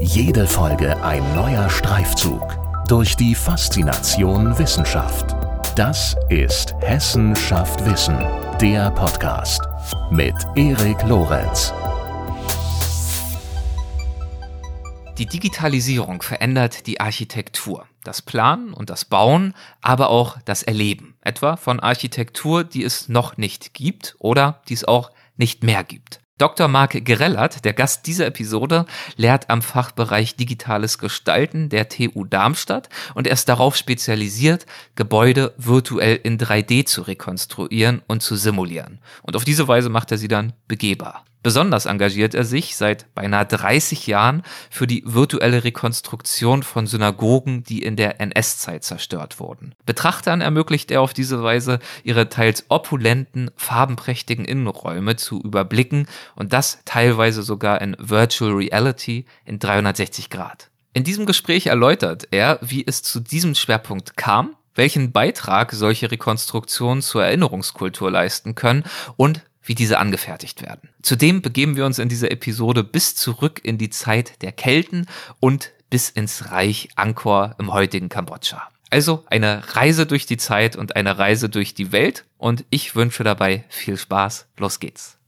Jede Folge ein neuer Streifzug durch die Faszination Wissenschaft. Das ist Hessen schafft Wissen, der Podcast mit Erik Lorenz. Die Digitalisierung verändert die Architektur, das Planen und das Bauen, aber auch das Erleben, etwa von Architektur, die es noch nicht gibt oder die es auch nicht mehr gibt. Dr. Marc Gerellert, der Gast dieser Episode, lehrt am Fachbereich Digitales Gestalten der TU Darmstadt und er ist darauf spezialisiert, Gebäude virtuell in 3D zu rekonstruieren und zu simulieren. Und auf diese Weise macht er sie dann begehbar. Besonders engagiert er sich seit beinahe 30 Jahren für die virtuelle Rekonstruktion von Synagogen, die in der NS-Zeit zerstört wurden. Betrachtern ermöglicht er auf diese Weise, ihre teils opulenten, farbenprächtigen Innenräume zu überblicken und das teilweise sogar in Virtual Reality in 360 Grad. In diesem Gespräch erläutert er, wie es zu diesem Schwerpunkt kam, welchen Beitrag solche Rekonstruktionen zur Erinnerungskultur leisten können und wie diese angefertigt werden. Zudem begeben wir uns in dieser Episode bis zurück in die Zeit der Kelten und bis ins Reich Angkor im heutigen Kambodscha. Also eine Reise durch die Zeit und eine Reise durch die Welt und ich wünsche dabei viel Spaß. Los geht's.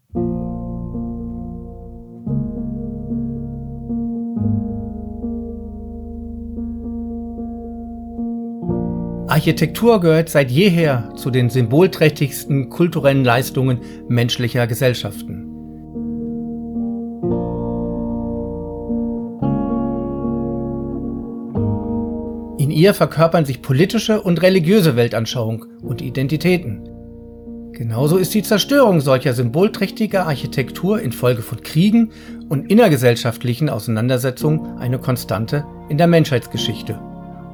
Architektur gehört seit jeher zu den symbolträchtigsten kulturellen Leistungen menschlicher Gesellschaften. In ihr verkörpern sich politische und religiöse Weltanschauung und Identitäten. Genauso ist die Zerstörung solcher symbolträchtiger Architektur infolge von Kriegen und innergesellschaftlichen Auseinandersetzungen eine Konstante in der Menschheitsgeschichte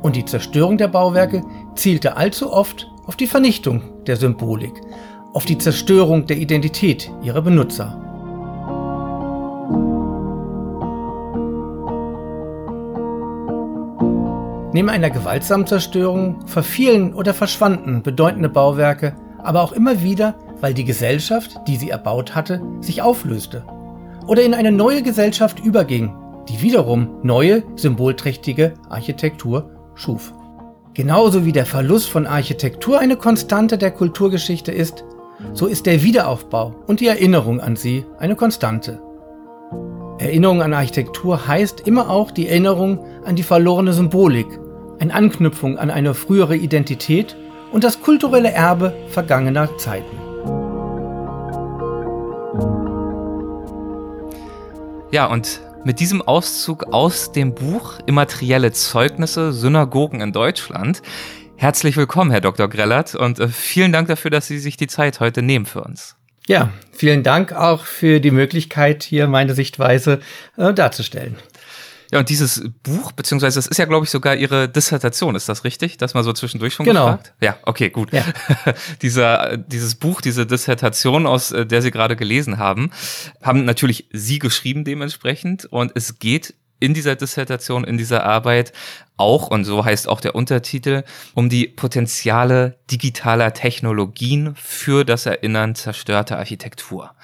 und die Zerstörung der Bauwerke zielte allzu oft auf die Vernichtung der Symbolik, auf die Zerstörung der Identität ihrer Benutzer. Neben einer gewaltsamen Zerstörung verfielen oder verschwanden bedeutende Bauwerke, aber auch immer wieder, weil die Gesellschaft, die sie erbaut hatte, sich auflöste oder in eine neue Gesellschaft überging, die wiederum neue, symbolträchtige Architektur schuf. Genauso wie der Verlust von Architektur eine Konstante der Kulturgeschichte ist, so ist der Wiederaufbau und die Erinnerung an sie eine Konstante. Erinnerung an Architektur heißt immer auch die Erinnerung an die verlorene Symbolik, eine Anknüpfung an eine frühere Identität und das kulturelle Erbe vergangener Zeiten. Ja, und mit diesem Auszug aus dem Buch Immaterielle Zeugnisse Synagogen in Deutschland. Herzlich willkommen, Herr Dr. Grellert, und äh, vielen Dank dafür, dass Sie sich die Zeit heute nehmen für uns. Ja, vielen Dank auch für die Möglichkeit, hier meine Sichtweise äh, darzustellen. Ja, und dieses Buch, beziehungsweise das ist ja, glaube ich, sogar Ihre Dissertation, ist das richtig? Das mal so zwischendurch schon genau. gefragt? Ja, okay, gut. Ja. Dieser, dieses Buch, diese Dissertation, aus äh, der Sie gerade gelesen haben, haben natürlich Sie geschrieben dementsprechend und es geht in dieser Dissertation, in dieser Arbeit auch, und so heißt auch der Untertitel, um die Potenziale digitaler Technologien für das Erinnern zerstörter Architektur.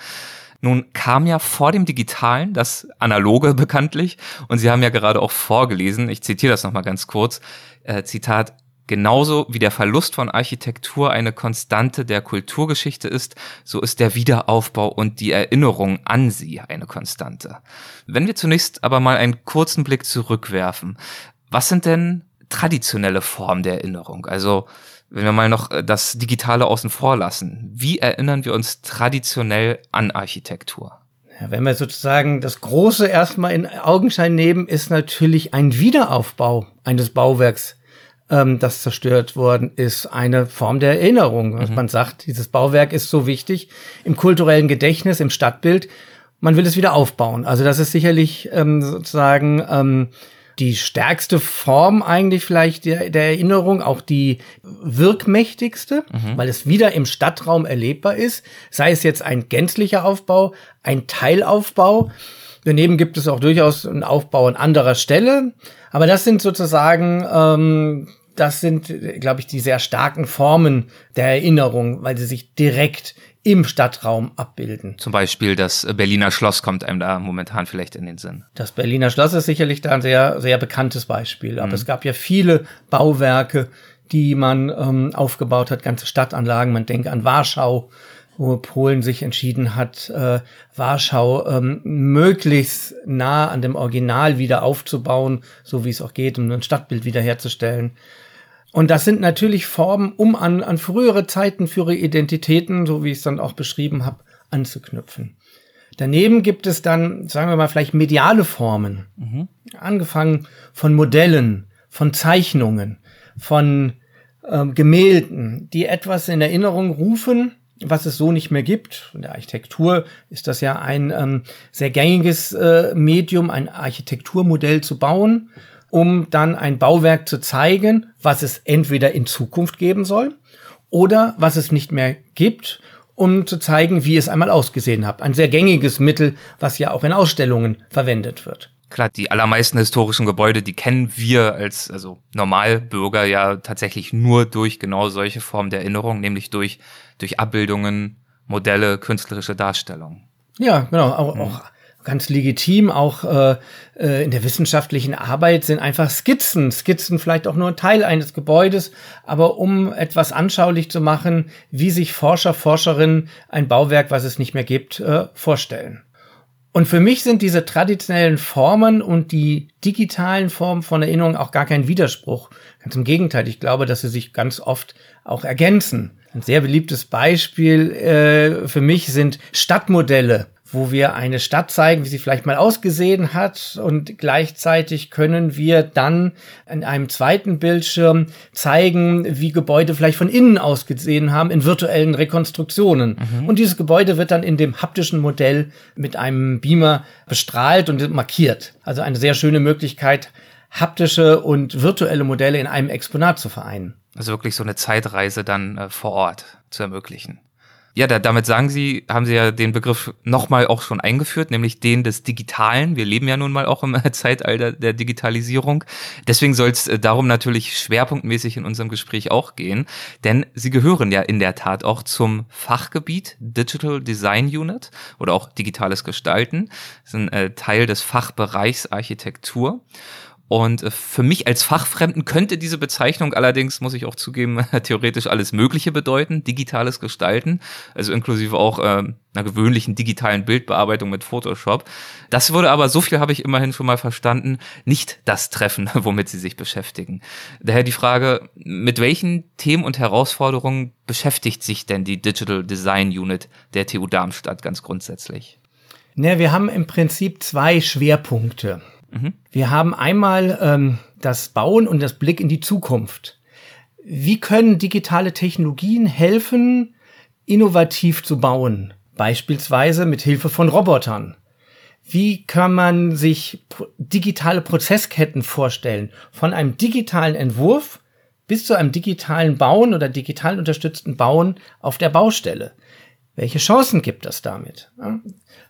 Nun kam ja vor dem Digitalen das Analoge bekanntlich und Sie haben ja gerade auch vorgelesen, ich zitiere das nochmal ganz kurz, äh, Zitat, Genauso wie der Verlust von Architektur eine Konstante der Kulturgeschichte ist, so ist der Wiederaufbau und die Erinnerung an sie eine Konstante. Wenn wir zunächst aber mal einen kurzen Blick zurückwerfen, was sind denn traditionelle Formen der Erinnerung? Also wenn wir mal noch äh, das Digitale außen vor lassen, wie erinnern wir uns traditionell an Architektur? Ja, wenn wir sozusagen das Große erstmal in Augenschein nehmen, ist natürlich ein Wiederaufbau eines Bauwerks, ähm, das zerstört worden ist, eine Form der Erinnerung. Mhm. Man sagt, dieses Bauwerk ist so wichtig im kulturellen Gedächtnis, im Stadtbild. Man will es wieder aufbauen. Also das ist sicherlich ähm, sozusagen ähm, die stärkste Form eigentlich vielleicht der, der Erinnerung, auch die wirkmächtigste, mhm. weil es wieder im Stadtraum erlebbar ist, sei es jetzt ein gänzlicher Aufbau, ein Teilaufbau. Daneben gibt es auch durchaus einen Aufbau an anderer Stelle. Aber das sind sozusagen ähm, das sind, glaube ich, die sehr starken Formen der Erinnerung, weil sie sich direkt im Stadtraum abbilden. Zum Beispiel das Berliner Schloss kommt einem da momentan vielleicht in den Sinn. Das Berliner Schloss ist sicherlich da ein sehr, sehr bekanntes Beispiel. Aber mhm. es gab ja viele Bauwerke, die man ähm, aufgebaut hat, ganze Stadtanlagen. Man denkt an Warschau, wo Polen sich entschieden hat, äh, Warschau ähm, möglichst nah an dem Original wieder aufzubauen, so wie es auch geht, um ein Stadtbild wiederherzustellen. Und das sind natürlich Formen, um an, an frühere Zeiten, für ihre Identitäten, so wie ich es dann auch beschrieben habe, anzuknüpfen. Daneben gibt es dann, sagen wir mal, vielleicht mediale Formen. Mhm. Angefangen von Modellen, von Zeichnungen, von ähm, Gemälden, die etwas in Erinnerung rufen, was es so nicht mehr gibt. In der Architektur ist das ja ein ähm, sehr gängiges äh, Medium, ein Architekturmodell zu bauen um dann ein Bauwerk zu zeigen, was es entweder in Zukunft geben soll oder was es nicht mehr gibt, um zu zeigen, wie es einmal ausgesehen hat. Ein sehr gängiges Mittel, was ja auch in Ausstellungen verwendet wird. Klar, die allermeisten historischen Gebäude, die kennen wir als also Normalbürger ja tatsächlich nur durch genau solche Formen der Erinnerung, nämlich durch durch Abbildungen, Modelle, künstlerische Darstellungen. Ja, genau, auch, auch ganz legitim, auch äh, äh, in der wissenschaftlichen Arbeit sind einfach Skizzen. Skizzen vielleicht auch nur ein Teil eines Gebäudes, aber um etwas anschaulich zu machen, wie sich Forscher, Forscherinnen ein Bauwerk, was es nicht mehr gibt, äh, vorstellen. Und für mich sind diese traditionellen Formen und die digitalen Formen von Erinnerung auch gar kein Widerspruch. Ganz im Gegenteil, ich glaube, dass sie sich ganz oft auch ergänzen. Ein sehr beliebtes Beispiel äh, für mich sind Stadtmodelle wo wir eine Stadt zeigen, wie sie vielleicht mal ausgesehen hat und gleichzeitig können wir dann in einem zweiten Bildschirm zeigen, wie Gebäude vielleicht von innen ausgesehen haben in virtuellen Rekonstruktionen. Mhm. Und dieses Gebäude wird dann in dem haptischen Modell mit einem Beamer bestrahlt und markiert. Also eine sehr schöne Möglichkeit, haptische und virtuelle Modelle in einem Exponat zu vereinen. Also wirklich so eine Zeitreise dann äh, vor Ort zu ermöglichen. Ja, da, damit sagen Sie, haben Sie ja den Begriff nochmal auch schon eingeführt, nämlich den des Digitalen. Wir leben ja nun mal auch im Zeitalter der Digitalisierung. Deswegen soll es äh, darum natürlich schwerpunktmäßig in unserem Gespräch auch gehen, denn Sie gehören ja in der Tat auch zum Fachgebiet Digital Design Unit oder auch digitales Gestalten. Das ist ein äh, Teil des Fachbereichs Architektur. Und äh, für mich als Fachfremden könnte diese Bezeichnung allerdings, muss ich auch zugeben, theoretisch alles Mögliche bedeuten, digitales Gestalten, also inklusive auch äh, einer gewöhnlichen digitalen Bildbearbeitung mit Photoshop. Das würde aber, so viel habe ich immerhin schon mal verstanden, nicht das treffen, womit Sie sich beschäftigen. Daher die Frage, mit welchen Themen und Herausforderungen beschäftigt sich denn die Digital Design Unit der TU Darmstadt ganz grundsätzlich? Ne, wir haben im Prinzip zwei Schwerpunkte. Mhm. Wir haben einmal ähm, das Bauen und das Blick in die Zukunft. Wie können digitale Technologien helfen, innovativ zu bauen? Beispielsweise mit Hilfe von Robotern. Wie kann man sich digitale Prozessketten vorstellen? Von einem digitalen Entwurf bis zu einem digitalen Bauen oder digital unterstützten Bauen auf der Baustelle. Welche Chancen gibt es damit?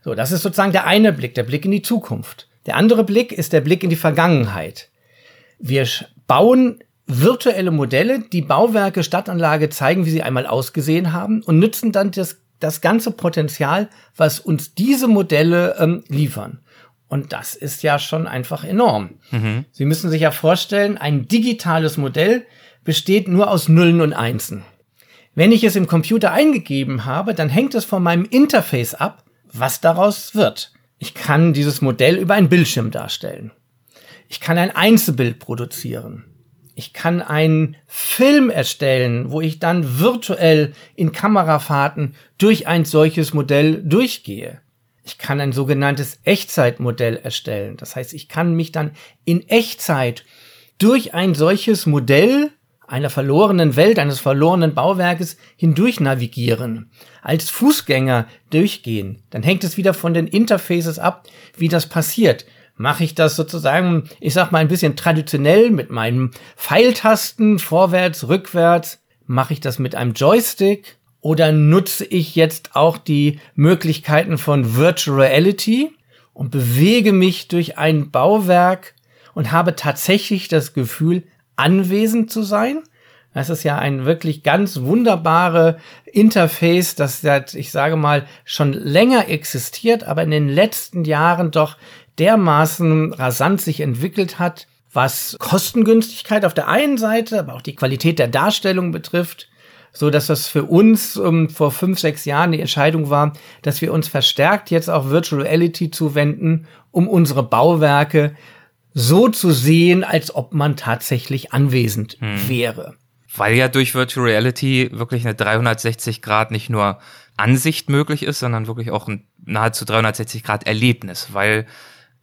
So, das ist sozusagen der eine Blick, der Blick in die Zukunft. Der andere Blick ist der Blick in die Vergangenheit. Wir bauen virtuelle Modelle, die Bauwerke, Stadtanlage zeigen, wie sie einmal ausgesehen haben und nützen dann das, das ganze Potenzial, was uns diese Modelle ähm, liefern. Und das ist ja schon einfach enorm. Mhm. Sie müssen sich ja vorstellen, ein digitales Modell besteht nur aus Nullen und Einsen. Wenn ich es im Computer eingegeben habe, dann hängt es von meinem Interface ab, was daraus wird. Ich kann dieses Modell über einen Bildschirm darstellen. Ich kann ein Einzelbild produzieren. Ich kann einen Film erstellen, wo ich dann virtuell in Kamerafahrten durch ein solches Modell durchgehe. Ich kann ein sogenanntes Echtzeitmodell erstellen. Das heißt, ich kann mich dann in Echtzeit durch ein solches Modell einer verlorenen Welt, eines verlorenen Bauwerkes hindurch navigieren, als Fußgänger durchgehen, dann hängt es wieder von den Interfaces ab, wie das passiert. Mache ich das sozusagen, ich sag mal ein bisschen traditionell mit meinen Pfeiltasten vorwärts, rückwärts? Mache ich das mit einem Joystick? Oder nutze ich jetzt auch die Möglichkeiten von Virtual Reality und bewege mich durch ein Bauwerk und habe tatsächlich das Gefühl, anwesend zu sein. Das ist ja ein wirklich ganz wunderbare Interface, das ich sage mal, schon länger existiert, aber in den letzten Jahren doch dermaßen rasant sich entwickelt hat, was Kostengünstigkeit auf der einen Seite, aber auch die Qualität der Darstellung betrifft, so dass das für uns um, vor fünf, sechs Jahren die Entscheidung war, dass wir uns verstärkt jetzt auch Virtual Reality zuwenden, um unsere Bauwerke so zu sehen, als ob man tatsächlich anwesend hm. wäre. Weil ja durch Virtual Reality wirklich eine 360 Grad nicht nur Ansicht möglich ist, sondern wirklich auch ein nahezu 360 Grad Erlebnis, weil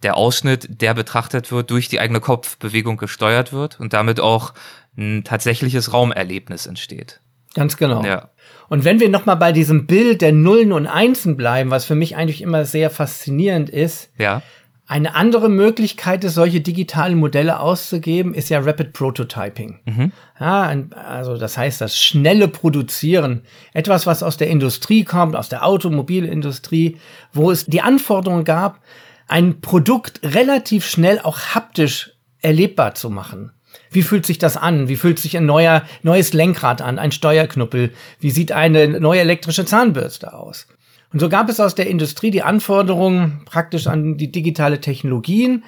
der Ausschnitt, der betrachtet wird, durch die eigene Kopfbewegung gesteuert wird und damit auch ein tatsächliches Raumerlebnis entsteht. Ganz genau. Ja. Und wenn wir nochmal bei diesem Bild der Nullen und Einsen bleiben, was für mich eigentlich immer sehr faszinierend ist, ja. Eine andere Möglichkeit, solche digitalen Modelle auszugeben, ist ja Rapid Prototyping. Mhm. Ja, also das heißt, das schnelle Produzieren. Etwas, was aus der Industrie kommt, aus der Automobilindustrie, wo es die Anforderung gab, ein Produkt relativ schnell auch haptisch erlebbar zu machen. Wie fühlt sich das an? Wie fühlt sich ein neuer, neues Lenkrad an, ein Steuerknuppel? Wie sieht eine neue elektrische Zahnbürste aus? Und so gab es aus der Industrie die Anforderung praktisch an die digitale Technologien,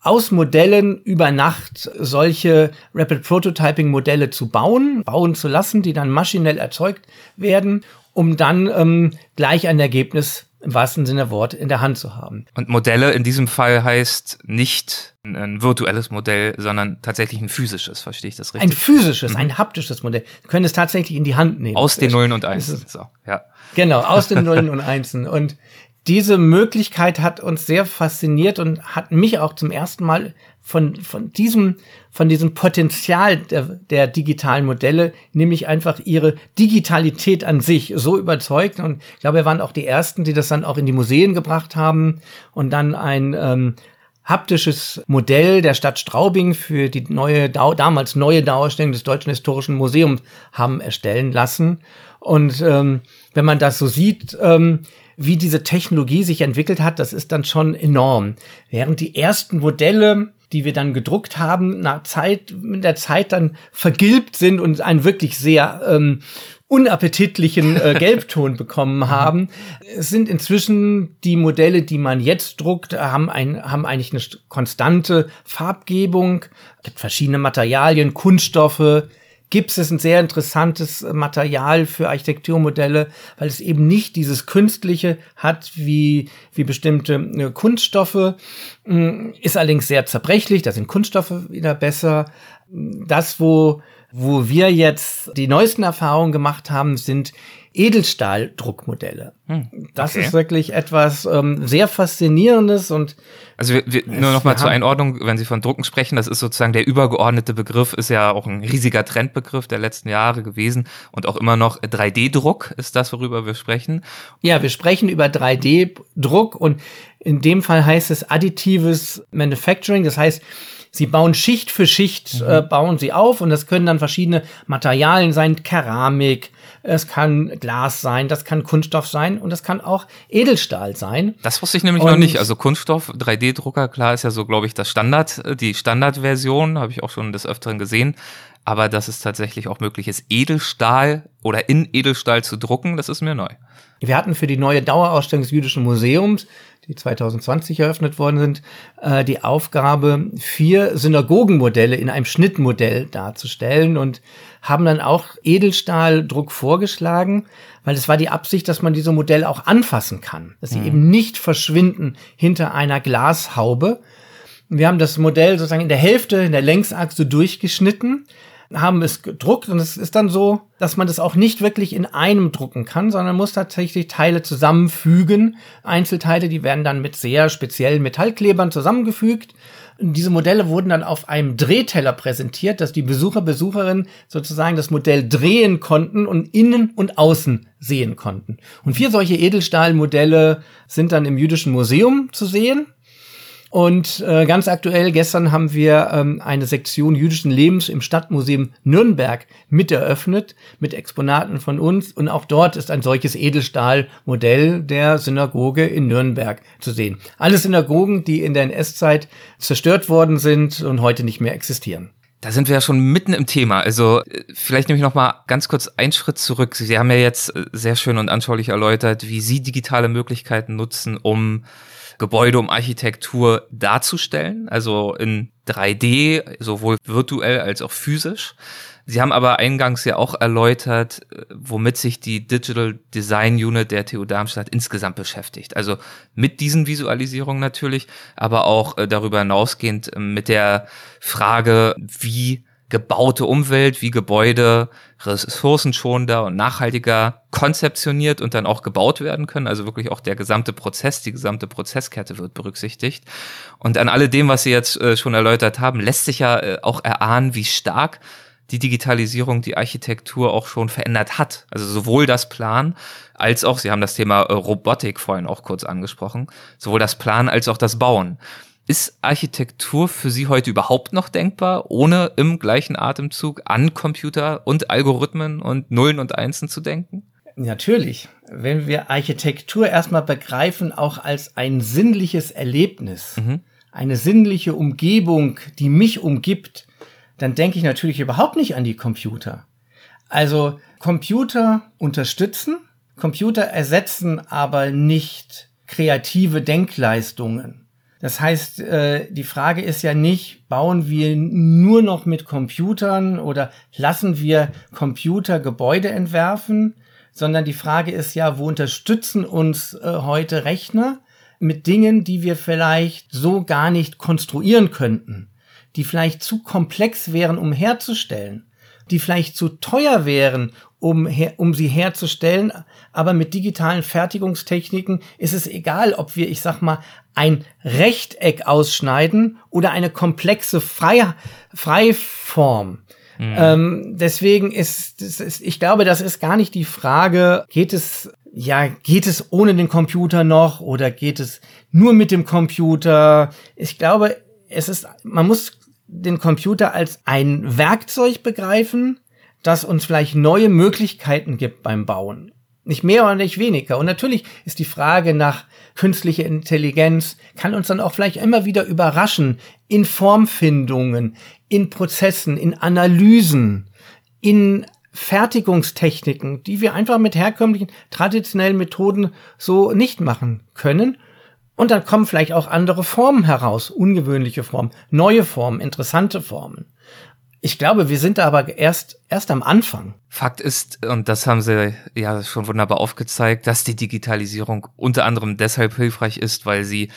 aus Modellen über Nacht solche Rapid Prototyping Modelle zu bauen, bauen zu lassen, die dann maschinell erzeugt werden, um dann ähm, gleich ein Ergebnis im wahrsten Sinne der Wort in der Hand zu haben. Und Modelle in diesem Fall heißt nicht ein virtuelles Modell, sondern tatsächlich ein physisches, verstehe ich das richtig? Ein physisches, mhm. ein haptisches Modell. Wir können es tatsächlich in die Hand nehmen. Aus den Nullen und Einsen. So, ja. Genau, aus den Nullen und Einsen. Und diese Möglichkeit hat uns sehr fasziniert und hat mich auch zum ersten Mal von, von diesem, von diesem Potenzial der, der digitalen Modelle, nämlich einfach ihre Digitalität an sich so überzeugt. Und ich glaube, wir waren auch die ersten, die das dann auch in die Museen gebracht haben und dann ein ähm, haptisches Modell der Stadt Straubing für die neue, damals neue Dauerstellung des Deutschen Historischen Museums haben erstellen lassen. Und ähm, wenn man das so sieht, ähm, wie diese Technologie sich entwickelt hat, das ist dann schon enorm. Während die ersten Modelle, die wir dann gedruckt haben, nach Zeit, mit der Zeit dann vergilbt sind und einen wirklich sehr ähm, unappetitlichen äh, Gelbton bekommen mhm. haben, sind inzwischen die Modelle, die man jetzt druckt, haben, ein, haben eigentlich eine konstante Farbgebung, gibt verschiedene Materialien, Kunststoffe, Gips ist ein sehr interessantes Material für Architekturmodelle, weil es eben nicht dieses Künstliche hat wie, wie bestimmte äh, Kunststoffe, mm, ist allerdings sehr zerbrechlich, da sind Kunststoffe wieder besser. Das, wo, wo wir jetzt die neuesten Erfahrungen gemacht haben, sind Edelstahldruckmodelle. Hm, okay. Das ist wirklich etwas ähm, sehr Faszinierendes und also wir, wir, nur noch mal zur Einordnung, wenn Sie von Drucken sprechen, das ist sozusagen der übergeordnete Begriff, ist ja auch ein riesiger Trendbegriff der letzten Jahre gewesen und auch immer noch 3D-Druck ist das, worüber wir sprechen. Ja, wir sprechen über 3D-Druck und in dem Fall heißt es additives Manufacturing, das heißt, Sie bauen Schicht für Schicht, mhm. äh, bauen sie auf und das können dann verschiedene Materialien sein, Keramik, es kann Glas sein, das kann Kunststoff sein und das kann auch Edelstahl sein. Das wusste ich nämlich und noch nicht. Also Kunststoff, 3D-Drucker, klar, ist ja so, glaube ich, das Standard, die Standardversion, habe ich auch schon des Öfteren gesehen. Aber dass es tatsächlich auch möglich ist, Edelstahl oder in Edelstahl zu drucken, das ist mir neu. Wir hatten für die neue Dauerausstellung des Jüdischen Museums die 2020 eröffnet worden sind, äh, die Aufgabe, vier Synagogenmodelle in einem Schnittmodell darzustellen und haben dann auch Edelstahldruck vorgeschlagen, weil es war die Absicht, dass man diese Modelle auch anfassen kann, dass sie mhm. eben nicht verschwinden hinter einer Glashaube. Wir haben das Modell sozusagen in der Hälfte, in der Längsachse durchgeschnitten haben es gedruckt und es ist dann so, dass man das auch nicht wirklich in einem drucken kann, sondern muss tatsächlich Teile zusammenfügen. Einzelteile, die werden dann mit sehr speziellen Metallklebern zusammengefügt. Diese Modelle wurden dann auf einem Drehteller präsentiert, dass die Besucher, Besucherinnen sozusagen das Modell drehen konnten und innen und außen sehen konnten. Und vier solche Edelstahlmodelle sind dann im Jüdischen Museum zu sehen. Und äh, ganz aktuell, gestern haben wir ähm, eine Sektion jüdischen Lebens im Stadtmuseum Nürnberg mit eröffnet, mit Exponaten von uns. Und auch dort ist ein solches Edelstahlmodell der Synagoge in Nürnberg zu sehen. Alle Synagogen, die in der NS-Zeit zerstört worden sind und heute nicht mehr existieren. Da sind wir ja schon mitten im Thema. Also äh, vielleicht nehme ich noch mal ganz kurz einen Schritt zurück. Sie haben ja jetzt äh, sehr schön und anschaulich erläutert, wie Sie digitale Möglichkeiten nutzen, um Gebäude, um Architektur darzustellen, also in 3D, sowohl virtuell als auch physisch. Sie haben aber eingangs ja auch erläutert, äh, womit sich die Digital Design Unit der TU Darmstadt insgesamt beschäftigt. Also mit diesen Visualisierungen natürlich, aber auch äh, darüber hinausgehend äh, mit der Frage, wie gebaute Umwelt, wie Gebäude ressourcenschonender und nachhaltiger konzeptioniert und dann auch gebaut werden können. Also wirklich auch der gesamte Prozess, die gesamte Prozesskette wird berücksichtigt. Und an alledem, was Sie jetzt schon erläutert haben, lässt sich ja auch erahnen, wie stark die Digitalisierung die Architektur auch schon verändert hat. Also sowohl das Plan als auch, Sie haben das Thema äh, Robotik vorhin auch kurz angesprochen, sowohl das Plan als auch das Bauen. Ist Architektur für Sie heute überhaupt noch denkbar, ohne im gleichen Atemzug an Computer und Algorithmen und Nullen und Einsen zu denken? Natürlich. Wenn wir Architektur erstmal begreifen, auch als ein sinnliches Erlebnis, mhm. eine sinnliche Umgebung, die mich umgibt, dann denke ich natürlich überhaupt nicht an die Computer. Also Computer unterstützen, Computer ersetzen aber nicht kreative Denkleistungen. Das heißt, äh, die Frage ist ja nicht, bauen wir nur noch mit Computern oder lassen wir Computer Gebäude entwerfen, sondern die Frage ist ja, wo unterstützen uns äh, heute Rechner mit Dingen, die wir vielleicht so gar nicht konstruieren könnten die vielleicht zu komplex wären, um herzustellen, die vielleicht zu teuer wären, um, um sie herzustellen. Aber mit digitalen Fertigungstechniken ist es egal, ob wir, ich sag mal, ein Rechteck ausschneiden oder eine komplexe Frei Freiform. Mhm. Ähm, deswegen ist, ist, ich glaube, das ist gar nicht die Frage, geht es, ja, geht es ohne den Computer noch oder geht es nur mit dem Computer? Ich glaube, es ist, man muss den Computer als ein Werkzeug begreifen, das uns vielleicht neue Möglichkeiten gibt beim Bauen. Nicht mehr oder nicht weniger. Und natürlich ist die Frage nach künstlicher Intelligenz, kann uns dann auch vielleicht immer wieder überraschen in Formfindungen, in Prozessen, in Analysen, in Fertigungstechniken, die wir einfach mit herkömmlichen traditionellen Methoden so nicht machen können. Und dann kommen vielleicht auch andere Formen heraus, ungewöhnliche Formen, neue Formen, interessante Formen. Ich glaube, wir sind da aber erst, erst am Anfang. Fakt ist, und das haben Sie ja schon wunderbar aufgezeigt, dass die Digitalisierung unter anderem deshalb hilfreich ist, weil sie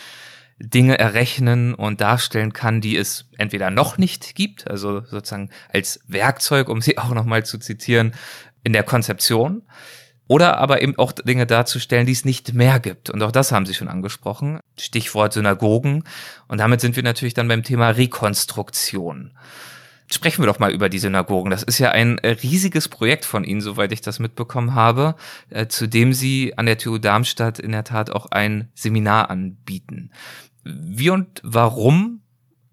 Dinge errechnen und darstellen kann, die es entweder noch nicht gibt, also sozusagen als Werkzeug, um sie auch nochmal zu zitieren, in der Konzeption oder aber eben auch Dinge darzustellen, die es nicht mehr gibt. Und auch das haben Sie schon angesprochen. Stichwort Synagogen. Und damit sind wir natürlich dann beim Thema Rekonstruktion. Sprechen wir doch mal über die Synagogen. Das ist ja ein riesiges Projekt von Ihnen, soweit ich das mitbekommen habe, äh, zu dem Sie an der TU Darmstadt in der Tat auch ein Seminar anbieten. Wie und warum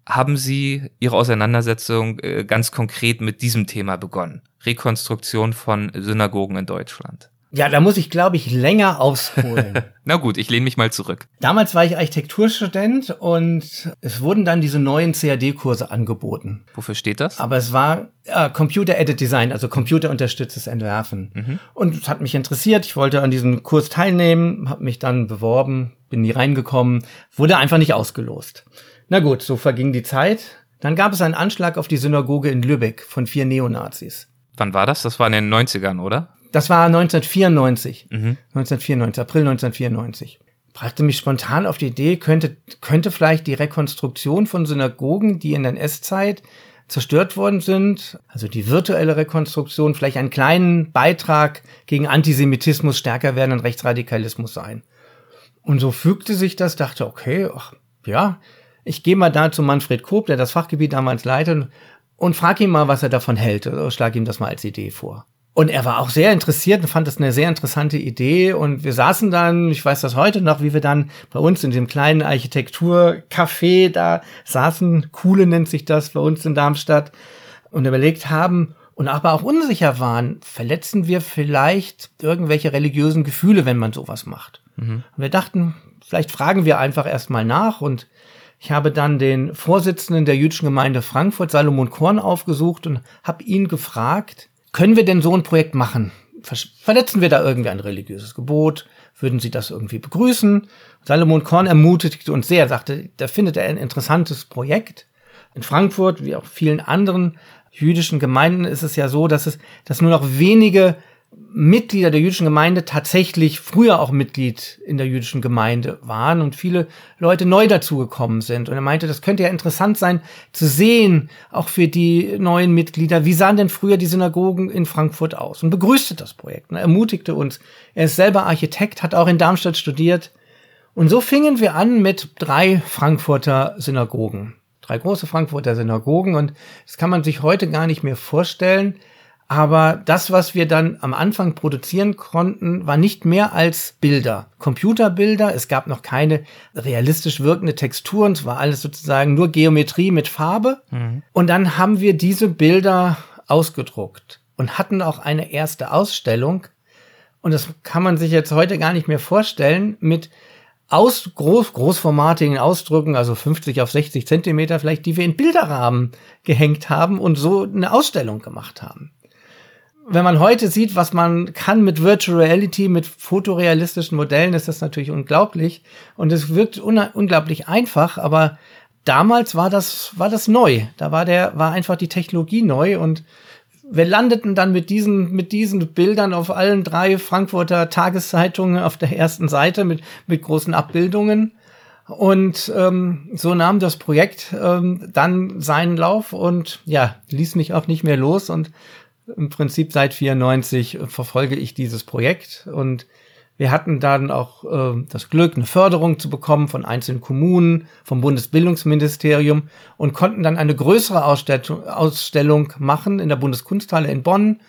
haben Sie Ihre Auseinandersetzung äh, ganz konkret mit diesem Thema begonnen? Rekonstruktion von Synagogen in Deutschland. Ja, da muss ich, glaube ich, länger ausholen. Na gut, ich lehne mich mal zurück. Damals war ich Architekturstudent und es wurden dann diese neuen CAD-Kurse angeboten. Wofür steht das? Aber es war äh, Computer Aided Design, also computerunterstütztes Entwerfen. Mhm. Und es hat mich interessiert. Ich wollte an diesem Kurs teilnehmen, habe mich dann beworben, bin nie reingekommen, wurde einfach nicht ausgelost. Na gut, so verging die Zeit. Dann gab es einen Anschlag auf die Synagoge in Lübeck von vier Neonazis. Wann war das? Das war in den 90ern, oder? Das war 1994. Mhm. 1994, April 1994. Brachte mich spontan auf die Idee, könnte, könnte vielleicht die Rekonstruktion von Synagogen, die in der NS-Zeit zerstört worden sind, also die virtuelle Rekonstruktion, vielleicht einen kleinen Beitrag gegen Antisemitismus, stärker werdenden Rechtsradikalismus sein. Und so fügte sich das, dachte, okay, ach, ja, ich gehe mal da zu Manfred Koop, der das Fachgebiet damals leitet, und frage ihn mal, was er davon hält, oder schlage ihm das mal als Idee vor. Und er war auch sehr interessiert und fand das eine sehr interessante Idee. Und wir saßen dann, ich weiß das heute noch, wie wir dann bei uns in dem kleinen Architekturcafé da saßen, Kuhle nennt sich das bei uns in Darmstadt, und überlegt haben und aber auch unsicher waren, verletzen wir vielleicht irgendwelche religiösen Gefühle, wenn man sowas macht. Mhm. Und wir dachten, vielleicht fragen wir einfach erstmal nach und Ich habe dann den Vorsitzenden der jüdischen Gemeinde Frankfurt, Salomon Korn, aufgesucht und habe ihn gefragt, können wir denn so ein Projekt machen? Verletzen wir da irgendwie ein religiöses Gebot? Würden Sie das irgendwie begrüßen? Salomon Korn ermutigte uns sehr, sagte, da findet er ein interessantes Projekt. In Frankfurt, wie auch vielen anderen jüdischen Gemeinden, ist es ja so, dass es, dass nur noch wenige Mitglieder der jüdischen Gemeinde tatsächlich früher auch Mitglied in der jüdischen Gemeinde waren und viele Leute neu dazugekommen sind. Und er meinte, das könnte ja interessant sein zu sehen, auch für die neuen Mitglieder, wie sahen denn früher die Synagogen in Frankfurt aus und begrüßte das Projekt, ne, ermutigte uns. Er ist selber Architekt, hat auch in Darmstadt studiert. Und so fingen wir an mit drei Frankfurter Synagogen. Drei große Frankfurter Synagogen und das kann man sich heute gar nicht mehr vorstellen aber das, was wir dann am Anfang produzieren konnten, war nicht mehr als Bilder. Computerbilder. Es gab noch keine realistisch wirkende Texturen. Es war alles sozusagen nur Geometrie mit Farbe. Mhm. Und dann haben wir diese Bilder ausgedruckt und hatten auch eine erste Ausstellung. Und das kann man sich jetzt heute gar nicht mehr vorstellen mit aus groß, großformatigen Ausdrücken, also 50 auf 60 Zentimeter vielleicht, die wir in Bilderrahmen gehängt haben und so eine Ausstellung gemacht haben wenn man heute sieht, was man kann mit Virtual Reality, mit fotorealistischen Modellen, ist das natürlich unglaublich. Und es wirkt un unglaublich einfach, aber damals war das, war das neu. Da war der, war einfach die Technologie neu und wir landeten dann mit diesen, mit diesen Bildern auf allen drei Frankfurter Tageszeitungen auf der ersten Seite mit, mit großen Abbildungen. Und ähm, so nahm das Projekt ähm, dann seinen Lauf und ja, ließ mich auch nicht mehr los. Und im Prinzip seit 94 verfolge ich dieses Projekt und wir hatten dann auch äh, das Glück, eine Förderung zu bekommen von einzelnen Kommunen, vom Bundesbildungsministerium und konnten dann eine größere Ausstellung, Ausstellung machen in der Bundeskunsthalle in Bonn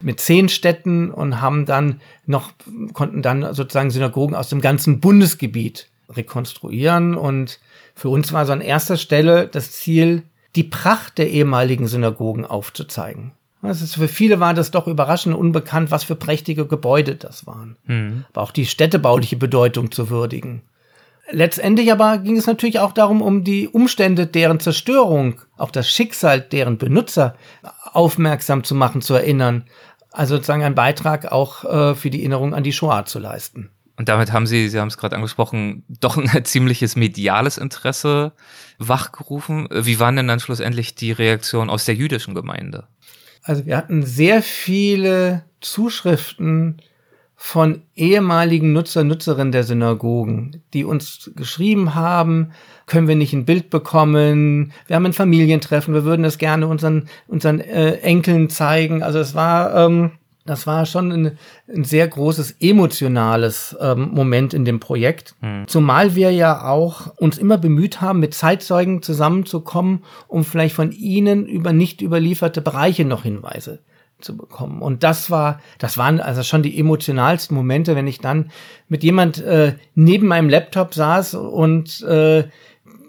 mit zehn Städten und haben dann noch, konnten dann sozusagen Synagogen aus dem ganzen Bundesgebiet rekonstruieren. Und für uns war so an erster Stelle das Ziel, die Pracht der ehemaligen Synagogen aufzuzeigen. Ist, für viele war das doch überraschend unbekannt, was für prächtige Gebäude das waren. Mhm. Aber auch die städtebauliche Bedeutung zu würdigen. Letztendlich aber ging es natürlich auch darum, um die Umstände deren Zerstörung, auch das Schicksal deren Benutzer aufmerksam zu machen, zu erinnern. Also sozusagen einen Beitrag auch äh, für die Erinnerung an die Shoah zu leisten. Und damit haben Sie, Sie haben es gerade angesprochen, doch ein ziemliches mediales Interesse wachgerufen. Wie waren denn dann schlussendlich die Reaktionen aus der jüdischen Gemeinde? Also wir hatten sehr viele Zuschriften von ehemaligen Nutzer, Nutzerinnen der Synagogen, die uns geschrieben haben, können wir nicht ein Bild bekommen, wir haben ein Familientreffen, wir würden das gerne unseren, unseren äh, Enkeln zeigen. Also es war ähm, das war schon ein, ein sehr großes emotionales ähm, Moment in dem Projekt. Mhm. Zumal wir ja auch uns immer bemüht haben, mit Zeitzeugen zusammenzukommen, um vielleicht von ihnen über nicht überlieferte Bereiche noch Hinweise zu bekommen. Und das war, das waren also schon die emotionalsten Momente, wenn ich dann mit jemand äh, neben meinem Laptop saß und äh,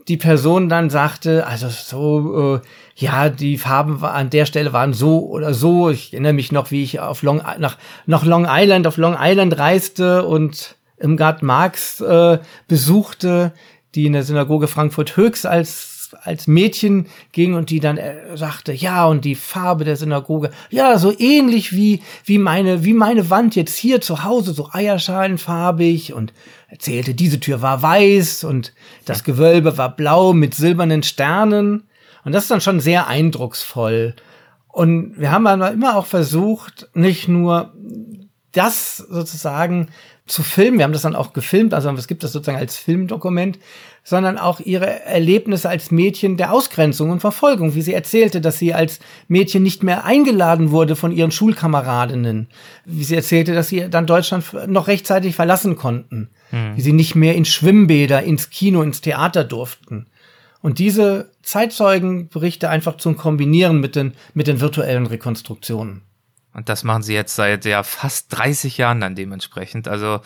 die Person dann sagte, also so, äh, ja, die Farben an der Stelle waren so oder so. Ich erinnere mich noch, wie ich auf Long, nach, nach Long Island, auf Long Island reiste und im Gard Marx äh, besuchte, die in der Synagoge Frankfurt Höchst als als Mädchen ging und die dann äh, sagte, ja, und die Farbe der Synagoge, ja, so ähnlich wie, wie meine, wie meine Wand jetzt hier zu Hause, so eierschalenfarbig und erzählte, diese Tür war weiß und das Gewölbe war blau mit silbernen Sternen. Und das ist dann schon sehr eindrucksvoll. Und wir haben aber immer auch versucht, nicht nur das sozusagen zu filmen, wir haben das dann auch gefilmt, also es gibt das sozusagen als Filmdokument, sondern auch ihre Erlebnisse als Mädchen der Ausgrenzung und Verfolgung, wie sie erzählte, dass sie als Mädchen nicht mehr eingeladen wurde von ihren Schulkameradinnen, wie sie erzählte, dass sie dann Deutschland noch rechtzeitig verlassen konnten, mhm. wie sie nicht mehr in Schwimmbäder, ins Kino, ins Theater durften. Und diese Zeitzeugenberichte einfach zum Kombinieren mit den, mit den virtuellen Rekonstruktionen. Und das machen sie jetzt seit ja fast 30 Jahren dann dementsprechend. Also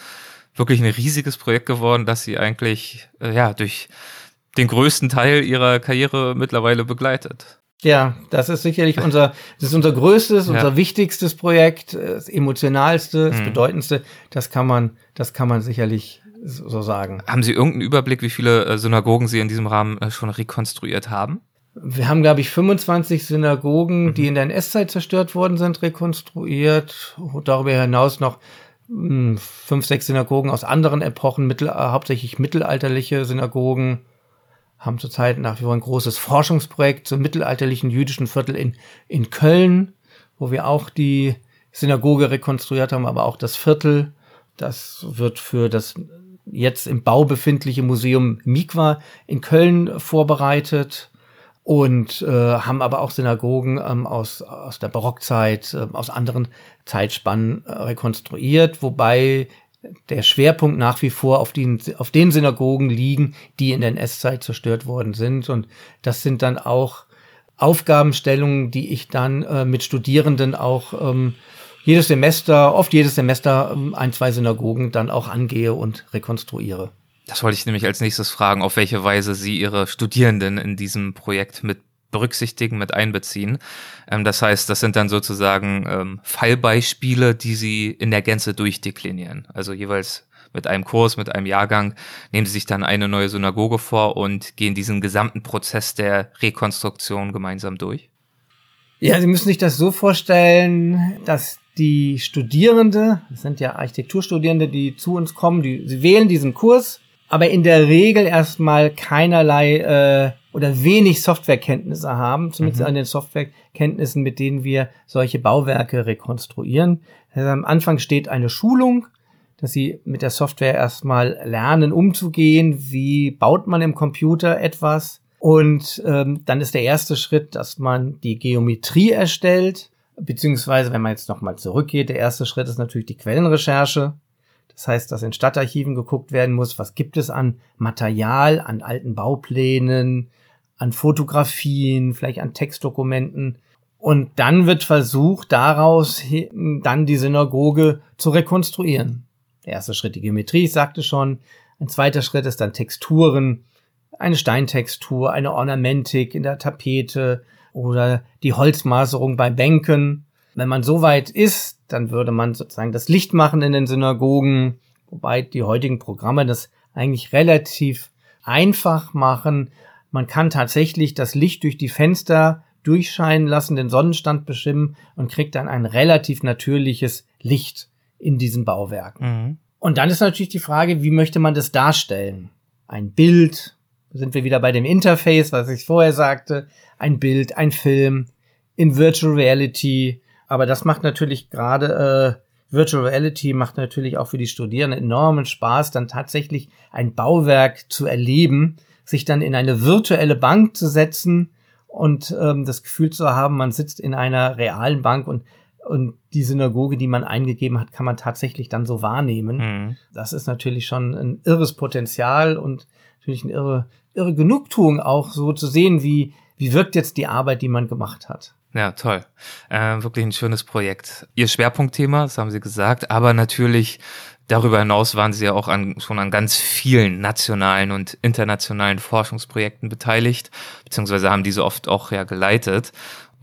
wirklich ein riesiges Projekt geworden, das sie eigentlich äh, ja durch den größten Teil ihrer Karriere mittlerweile begleitet. Ja, das ist sicherlich unser, das ist unser größtes, ja. unser wichtigstes Projekt, das emotionalste, das mhm. bedeutendste. Das kann man, das kann man sicherlich so sagen. Haben Sie irgendeinen Überblick, wie viele äh, Synagogen Sie in diesem Rahmen äh, schon rekonstruiert haben? Wir haben, glaube ich, 25 Synagogen, mhm. die in der NS-Zeit zerstört worden sind, rekonstruiert. Darüber hinaus noch hm, fünf, sechs Synagogen aus anderen Epochen, mittel, äh, hauptsächlich mittelalterliche Synagogen, haben zurzeit nach wie vor ein großes Forschungsprojekt zum mittelalterlichen jüdischen Viertel in, in Köln, wo wir auch die Synagoge rekonstruiert haben, aber auch das Viertel. Das wird für das jetzt im Bau befindliche Museum Mikwa in Köln vorbereitet und äh, haben aber auch Synagogen ähm, aus, aus der Barockzeit, äh, aus anderen Zeitspannen äh, rekonstruiert, wobei der Schwerpunkt nach wie vor auf den, auf den Synagogen liegen, die in der NS-Zeit zerstört worden sind. Und das sind dann auch Aufgabenstellungen, die ich dann äh, mit Studierenden auch ähm, jedes Semester, oft jedes Semester ähm, ein, zwei Synagogen dann auch angehe und rekonstruiere. Das wollte ich nämlich als nächstes fragen, auf welche Weise Sie Ihre Studierenden in diesem Projekt mit berücksichtigen, mit einbeziehen. Ähm, das heißt, das sind dann sozusagen ähm, Fallbeispiele, die Sie in der Gänze durchdeklinieren. Also jeweils mit einem Kurs, mit einem Jahrgang nehmen Sie sich dann eine neue Synagoge vor und gehen diesen gesamten Prozess der Rekonstruktion gemeinsam durch. Ja, Sie müssen sich das so vorstellen, dass die Studierende, das sind ja Architekturstudierende, die zu uns kommen, die, sie wählen diesen Kurs aber in der Regel erstmal keinerlei äh, oder wenig Softwarekenntnisse haben, zumindest mhm. an den Softwarekenntnissen, mit denen wir solche Bauwerke rekonstruieren. Also am Anfang steht eine Schulung, dass sie mit der Software erstmal lernen, umzugehen. Wie baut man im Computer etwas? Und ähm, dann ist der erste Schritt, dass man die Geometrie erstellt, beziehungsweise wenn man jetzt nochmal zurückgeht, der erste Schritt ist natürlich die Quellenrecherche. Das heißt, dass in Stadtarchiven geguckt werden muss, was gibt es an Material, an alten Bauplänen, an Fotografien, vielleicht an Textdokumenten. Und dann wird versucht, daraus dann die Synagoge zu rekonstruieren. Der erste Schritt die Geometrie, ich sagte schon. Ein zweiter Schritt ist dann Texturen, eine Steintextur, eine Ornamentik in der Tapete oder die Holzmaserung bei Bänken. Wenn man so weit ist, dann würde man sozusagen das Licht machen in den Synagogen, wobei die heutigen Programme das eigentlich relativ einfach machen. Man kann tatsächlich das Licht durch die Fenster durchscheinen lassen, den Sonnenstand bestimmen und kriegt dann ein relativ natürliches Licht in diesen Bauwerken. Mhm. Und dann ist natürlich die Frage, wie möchte man das darstellen? Ein Bild, sind wir wieder bei dem Interface, was ich vorher sagte, ein Bild, ein Film, in Virtual Reality, aber das macht natürlich gerade äh, Virtual Reality macht natürlich auch für die Studierenden enormen Spaß, dann tatsächlich ein Bauwerk zu erleben, sich dann in eine virtuelle Bank zu setzen und ähm, das Gefühl zu haben, man sitzt in einer realen Bank und und die Synagoge, die man eingegeben hat, kann man tatsächlich dann so wahrnehmen. Mhm. Das ist natürlich schon ein irres Potenzial und natürlich eine irre, irre Genugtuung auch so zu sehen, wie, wie wirkt jetzt die Arbeit, die man gemacht hat. Ja, toll. Äh, wirklich ein schönes Projekt. Ihr Schwerpunktthema, das haben Sie gesagt, aber natürlich darüber hinaus waren Sie ja auch an, schon an ganz vielen nationalen und internationalen Forschungsprojekten beteiligt, beziehungsweise haben diese oft auch ja geleitet.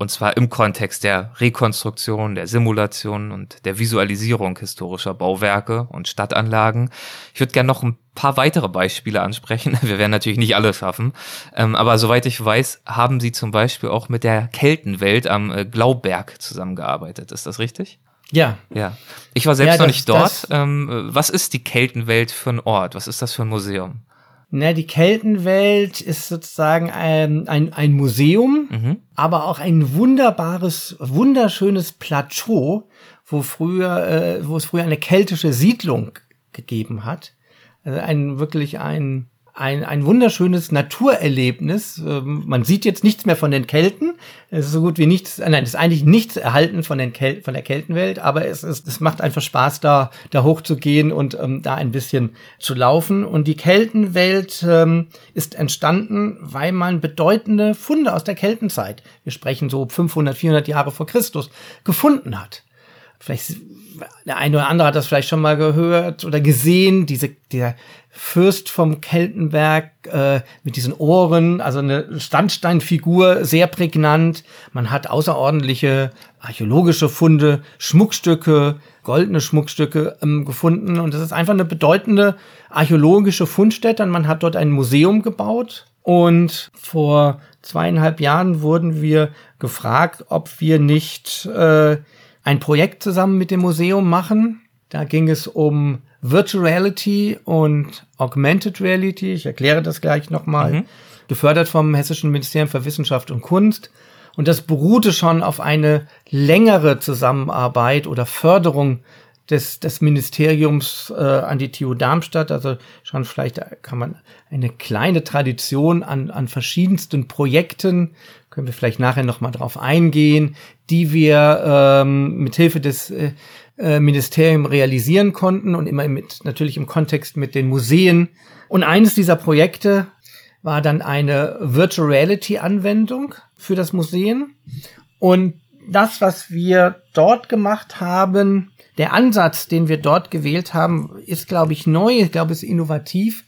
Und zwar im Kontext der Rekonstruktion, der Simulation und der Visualisierung historischer Bauwerke und Stadtanlagen. Ich würde gerne noch ein paar weitere Beispiele ansprechen. Wir werden natürlich nicht alle schaffen. Ähm, aber soweit ich weiß, haben Sie zum Beispiel auch mit der Keltenwelt am äh, Glauberg zusammengearbeitet. Ist das richtig? Ja. Ja. Ich war selbst ja, das, noch nicht dort. Ähm, was ist die Keltenwelt für ein Ort? Was ist das für ein Museum? Na, die Keltenwelt ist sozusagen ein, ein, ein Museum, mhm. aber auch ein wunderbares, wunderschönes Plateau, wo früher, äh, wo es früher eine keltische Siedlung gegeben hat. Also ein wirklich ein ein, ein wunderschönes Naturerlebnis. Ähm, man sieht jetzt nichts mehr von den Kelten. Es ist so gut wie nichts, äh, nein, es ist eigentlich nichts erhalten von, den Kel von der Keltenwelt, aber es, ist, es macht einfach Spaß, da, da hochzugehen und ähm, da ein bisschen zu laufen. Und die Keltenwelt ähm, ist entstanden, weil man bedeutende Funde aus der Keltenzeit, wir sprechen so 500, 400 Jahre vor Christus, gefunden hat. Vielleicht der eine oder andere hat das vielleicht schon mal gehört oder gesehen, diese, der Fürst vom Keltenberg äh, mit diesen Ohren, also eine Standsteinfigur, sehr prägnant. Man hat außerordentliche archäologische Funde, Schmuckstücke, goldene Schmuckstücke ähm, gefunden und das ist einfach eine bedeutende archäologische Fundstätte und man hat dort ein Museum gebaut und vor zweieinhalb Jahren wurden wir gefragt, ob wir nicht äh, ein Projekt zusammen mit dem Museum machen. Da ging es um Virtual Reality und Augmented Reality. Ich erkläre das gleich nochmal. Mhm. Gefördert vom Hessischen Ministerium für Wissenschaft und Kunst. Und das beruhte schon auf eine längere Zusammenarbeit oder Förderung des, des Ministeriums äh, an die TU Darmstadt. Also schon vielleicht kann man eine kleine Tradition an, an verschiedensten Projekten, können wir vielleicht nachher nochmal drauf eingehen, die wir ähm, mit Hilfe des äh, äh, Ministerium realisieren konnten und immer mit, natürlich im Kontext mit den Museen. Und eines dieser Projekte war dann eine Virtual Reality Anwendung für das Museum. Und das, was wir dort gemacht haben, der Ansatz, den wir dort gewählt haben, ist, glaube ich, neu, ich glaube, ist innovativ,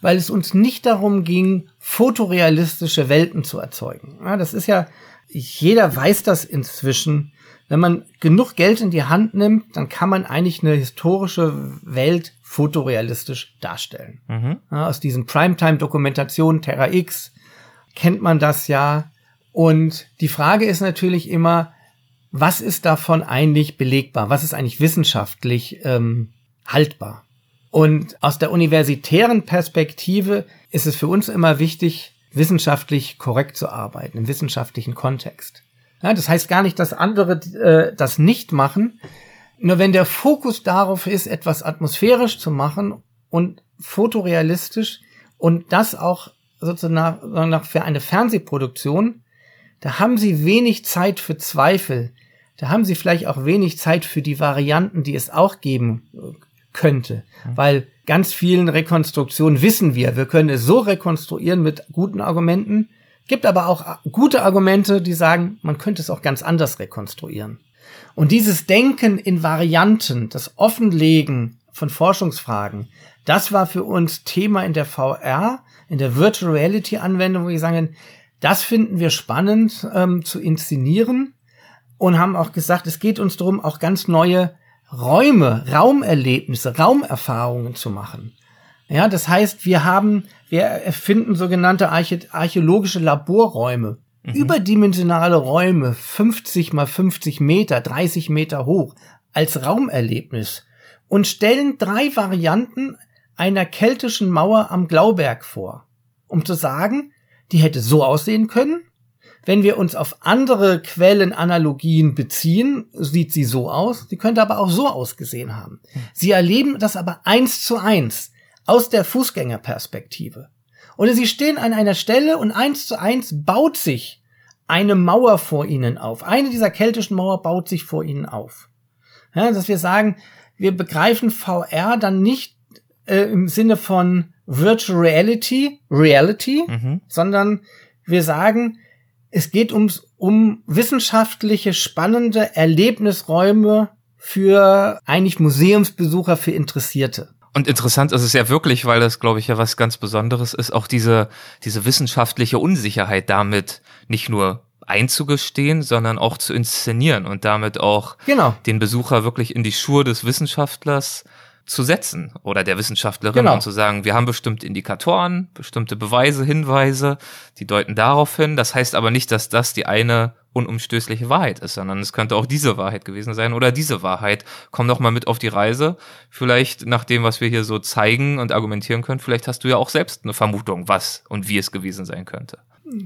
weil es uns nicht darum ging, fotorealistische Welten zu erzeugen. Ja, das ist ja, jeder weiß das inzwischen. Wenn man genug Geld in die Hand nimmt, dann kann man eigentlich eine historische Welt fotorealistisch darstellen. Mhm. Ja, aus diesen Primetime-Dokumentationen Terra X kennt man das ja. Und die Frage ist natürlich immer, was ist davon eigentlich belegbar? Was ist eigentlich wissenschaftlich ähm, haltbar? Und aus der universitären Perspektive ist es für uns immer wichtig, wissenschaftlich korrekt zu arbeiten, im wissenschaftlichen Kontext. Ja, das heißt gar nicht, dass andere äh, das nicht machen. Nur wenn der Fokus darauf ist, etwas atmosphärisch zu machen und fotorealistisch und das auch sozusagen für eine Fernsehproduktion, da haben sie wenig Zeit für Zweifel. Da haben sie vielleicht auch wenig Zeit für die Varianten, die es auch geben könnte. Mhm. Weil ganz vielen Rekonstruktionen wissen wir, wir können es so rekonstruieren mit guten Argumenten. Gibt aber auch gute Argumente, die sagen, man könnte es auch ganz anders rekonstruieren. Und dieses Denken in Varianten, das Offenlegen von Forschungsfragen, das war für uns Thema in der VR, in der Virtual Reality Anwendung, wo wir sagen, das finden wir spannend ähm, zu inszenieren und haben auch gesagt, es geht uns darum, auch ganz neue Räume, Raumerlebnisse, Raumerfahrungen zu machen. Ja, das heißt, wir haben, wir erfinden sogenannte Archä archäologische Laborräume. Mhm. Überdimensionale Räume, 50 mal 50 Meter, 30 Meter hoch, als Raumerlebnis und stellen drei Varianten einer keltischen Mauer am Glauberg vor, um zu sagen, die hätte so aussehen können wenn wir uns auf andere Quellenanalogien beziehen, sieht sie so aus. Sie könnte aber auch so ausgesehen haben. Sie erleben das aber eins zu eins aus der Fußgängerperspektive. Oder sie stehen an einer Stelle und eins zu eins baut sich eine Mauer vor ihnen auf. Eine dieser keltischen Mauer baut sich vor ihnen auf. Ja, dass wir sagen, wir begreifen VR dann nicht äh, im Sinne von Virtual Reality, Reality, mhm. sondern wir sagen, es geht ums, um wissenschaftliche, spannende Erlebnisräume für eigentlich Museumsbesucher, für Interessierte. Und interessant ist es ja wirklich, weil das, glaube ich, ja was ganz Besonderes ist, auch diese, diese wissenschaftliche Unsicherheit damit nicht nur einzugestehen, sondern auch zu inszenieren und damit auch genau. den Besucher wirklich in die Schuhe des Wissenschaftlers zu setzen oder der Wissenschaftlerin genau. und zu sagen, wir haben bestimmte Indikatoren, bestimmte Beweise, Hinweise, die deuten darauf hin. Das heißt aber nicht, dass das die eine unumstößliche Wahrheit ist, sondern es könnte auch diese Wahrheit gewesen sein oder diese Wahrheit. Komm doch mal mit auf die Reise. Vielleicht nach dem, was wir hier so zeigen und argumentieren können, vielleicht hast du ja auch selbst eine Vermutung, was und wie es gewesen sein könnte.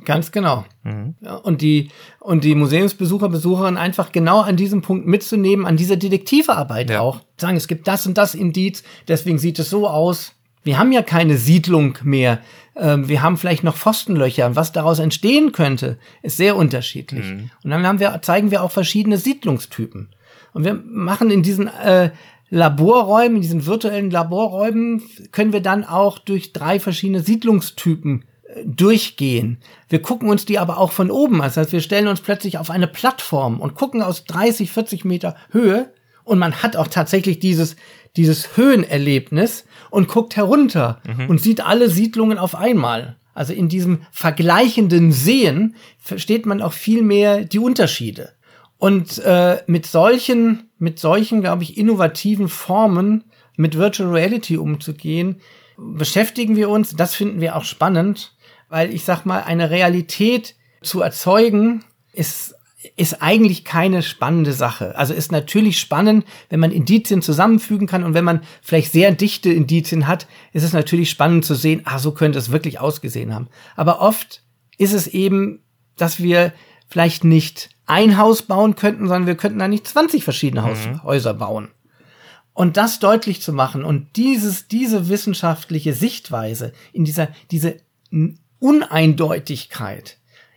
Ganz genau. Mhm. Und die, und die Museumsbesucher, Besucherinnen einfach genau an diesem Punkt mitzunehmen, an dieser Detektivarbeit ja. auch. Sagen, es gibt das und das Indiz, deswegen sieht es so aus. Wir haben ja keine Siedlung mehr. Ähm, wir haben vielleicht noch Pfostenlöcher. Was daraus entstehen könnte, ist sehr unterschiedlich. Mhm. Und dann haben wir, zeigen wir auch verschiedene Siedlungstypen. Und wir machen in diesen äh, Laborräumen, in diesen virtuellen Laborräumen, können wir dann auch durch drei verschiedene Siedlungstypen durchgehen. Wir gucken uns die aber auch von oben. Das heißt, wir stellen uns plötzlich auf eine Plattform und gucken aus 30, 40 Meter Höhe Und man hat auch tatsächlich dieses, dieses Höhenerlebnis und guckt herunter mhm. und sieht alle Siedlungen auf einmal. Also in diesem vergleichenden Sehen versteht man auch viel mehr die Unterschiede. Und äh, mit solchen, mit solchen, glaube ich, innovativen Formen mit Virtual Reality umzugehen, beschäftigen wir uns. Das finden wir auch spannend, weil ich sag mal, eine Realität zu erzeugen ist ist eigentlich keine spannende Sache. Also ist natürlich spannend, wenn man Indizien zusammenfügen kann und wenn man vielleicht sehr dichte Indizien hat, ist es natürlich spannend zu sehen, ah, so könnte es wirklich ausgesehen haben. Aber oft ist es eben, dass wir vielleicht nicht ein Haus bauen könnten, sondern wir könnten da nicht 20 verschiedene Haus mhm. Häuser bauen. Und das deutlich zu machen und dieses, diese wissenschaftliche Sichtweise in dieser, diese Uneindeutigkeit,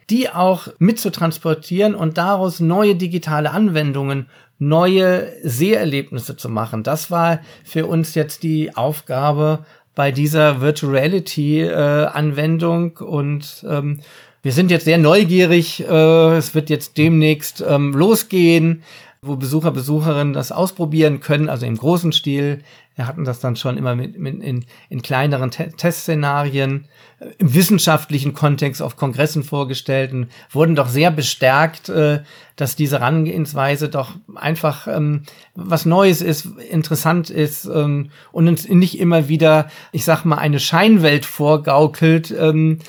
die auch mitzutransportieren und daraus neue digitale Anwendungen, neue Seherlebnisse zu machen. Das war für uns jetzt die Aufgabe bei dieser Virtual Reality äh, Anwendung und ähm, wir sind jetzt sehr neugierig. Äh, es wird jetzt demnächst ähm, losgehen wo Besucher, Besucherinnen das ausprobieren können, also im großen Stil. Wir hatten das dann schon immer mit, mit in, in kleineren Te Testszenarien, äh, im wissenschaftlichen Kontext auf Kongressen vorgestellt und wurden doch sehr bestärkt, äh, dass diese Herangehensweise doch einfach ähm, was Neues ist, interessant ist ähm, und uns nicht immer wieder, ich sag mal, eine Scheinwelt vorgaukelt, ähm,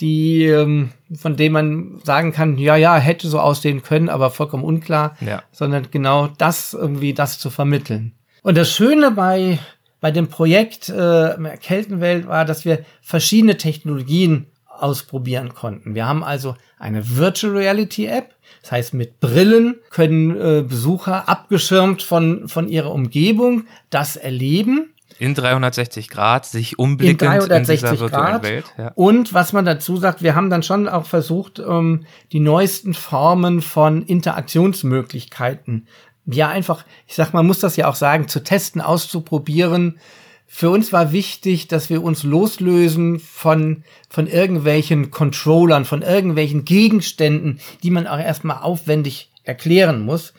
die, ähm, von dem man sagen kann, ja, ja, hätte so aussehen können, aber vollkommen unklar, ja. sondern genau das irgendwie das zu vermitteln. Und das Schöne bei, bei dem Projekt äh, Keltenwelt war, dass wir verschiedene Technologien ausprobieren konnten. Wir haben also eine Virtual Reality App, das heißt mit Brillen können äh, Besucher abgeschirmt von, von ihrer Umgebung das erleben in 360 Grad sich umblickend in, 360 in dieser Grad. Welt. Ja. Und was man dazu sagt, wir haben dann schon auch versucht, ähm, die neuesten Formen von Interaktionsmöglichkeiten, ja einfach, ich sag, man muss das ja auch sagen, zu testen, auszuprobieren. Für uns war wichtig, dass wir uns loslösen von, von irgendwelchen Controllern, von irgendwelchen Gegenständen, die man auch erstmal aufwendig erklären muss,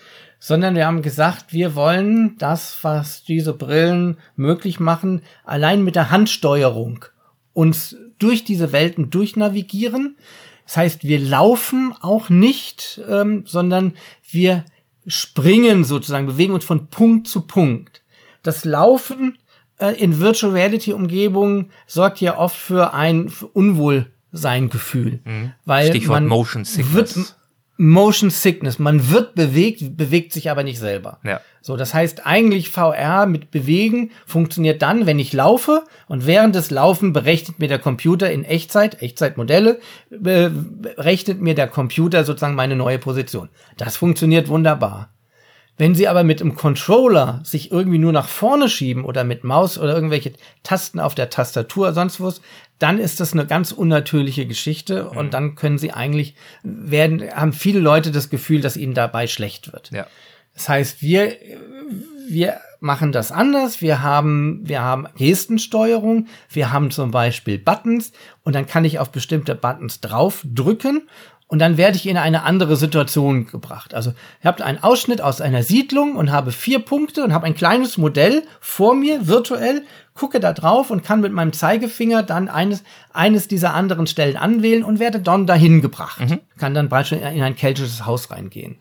sondern wir haben gesagt, wir wollen das, was diese Brillen möglich machen, allein mit der Handsteuerung uns durch diese Welten durchnavigieren. Das heißt, wir laufen auch nicht, ähm, sondern wir springen sozusagen, bewegen uns von Punkt zu Punkt. Das Laufen äh, in Virtual Reality Umgebungen sorgt ja oft für ein Unwohlseingefühl, mhm. weil Stichwort man Motion Sickness. wird Motion Sickness. Man wird bewegt, bewegt sich aber nicht selber. Ja. So, das heißt eigentlich VR mit Bewegen funktioniert dann, wenn ich laufe und während des Laufen berechnet mir der Computer in Echtzeit, Echtzeitmodelle, berechnet mir der Computer sozusagen meine neue Position. Das funktioniert wunderbar. Wenn Sie aber mit dem Controller sich irgendwie nur nach vorne schieben oder mit Maus oder irgendwelche Tasten auf der Tastatur, sonst was, dann ist das eine ganz unnatürliche Geschichte mhm. und dann können Sie eigentlich werden, haben viele Leute das Gefühl, dass ihnen dabei schlecht wird. Ja. Das heißt, wir, wir machen das anders. Wir haben, wir haben Gestensteuerung. Wir haben zum Beispiel Buttons und dann kann ich auf bestimmte Buttons draufdrücken und dann werde ich in eine andere Situation gebracht. Also ich habe einen Ausschnitt aus einer Siedlung und habe vier Punkte und habe ein kleines Modell vor mir virtuell, gucke da drauf und kann mit meinem Zeigefinger dann eines, eines dieser anderen Stellen anwählen und werde dann dahin gebracht. Mhm. Kann dann beispielsweise in ein keltisches Haus reingehen.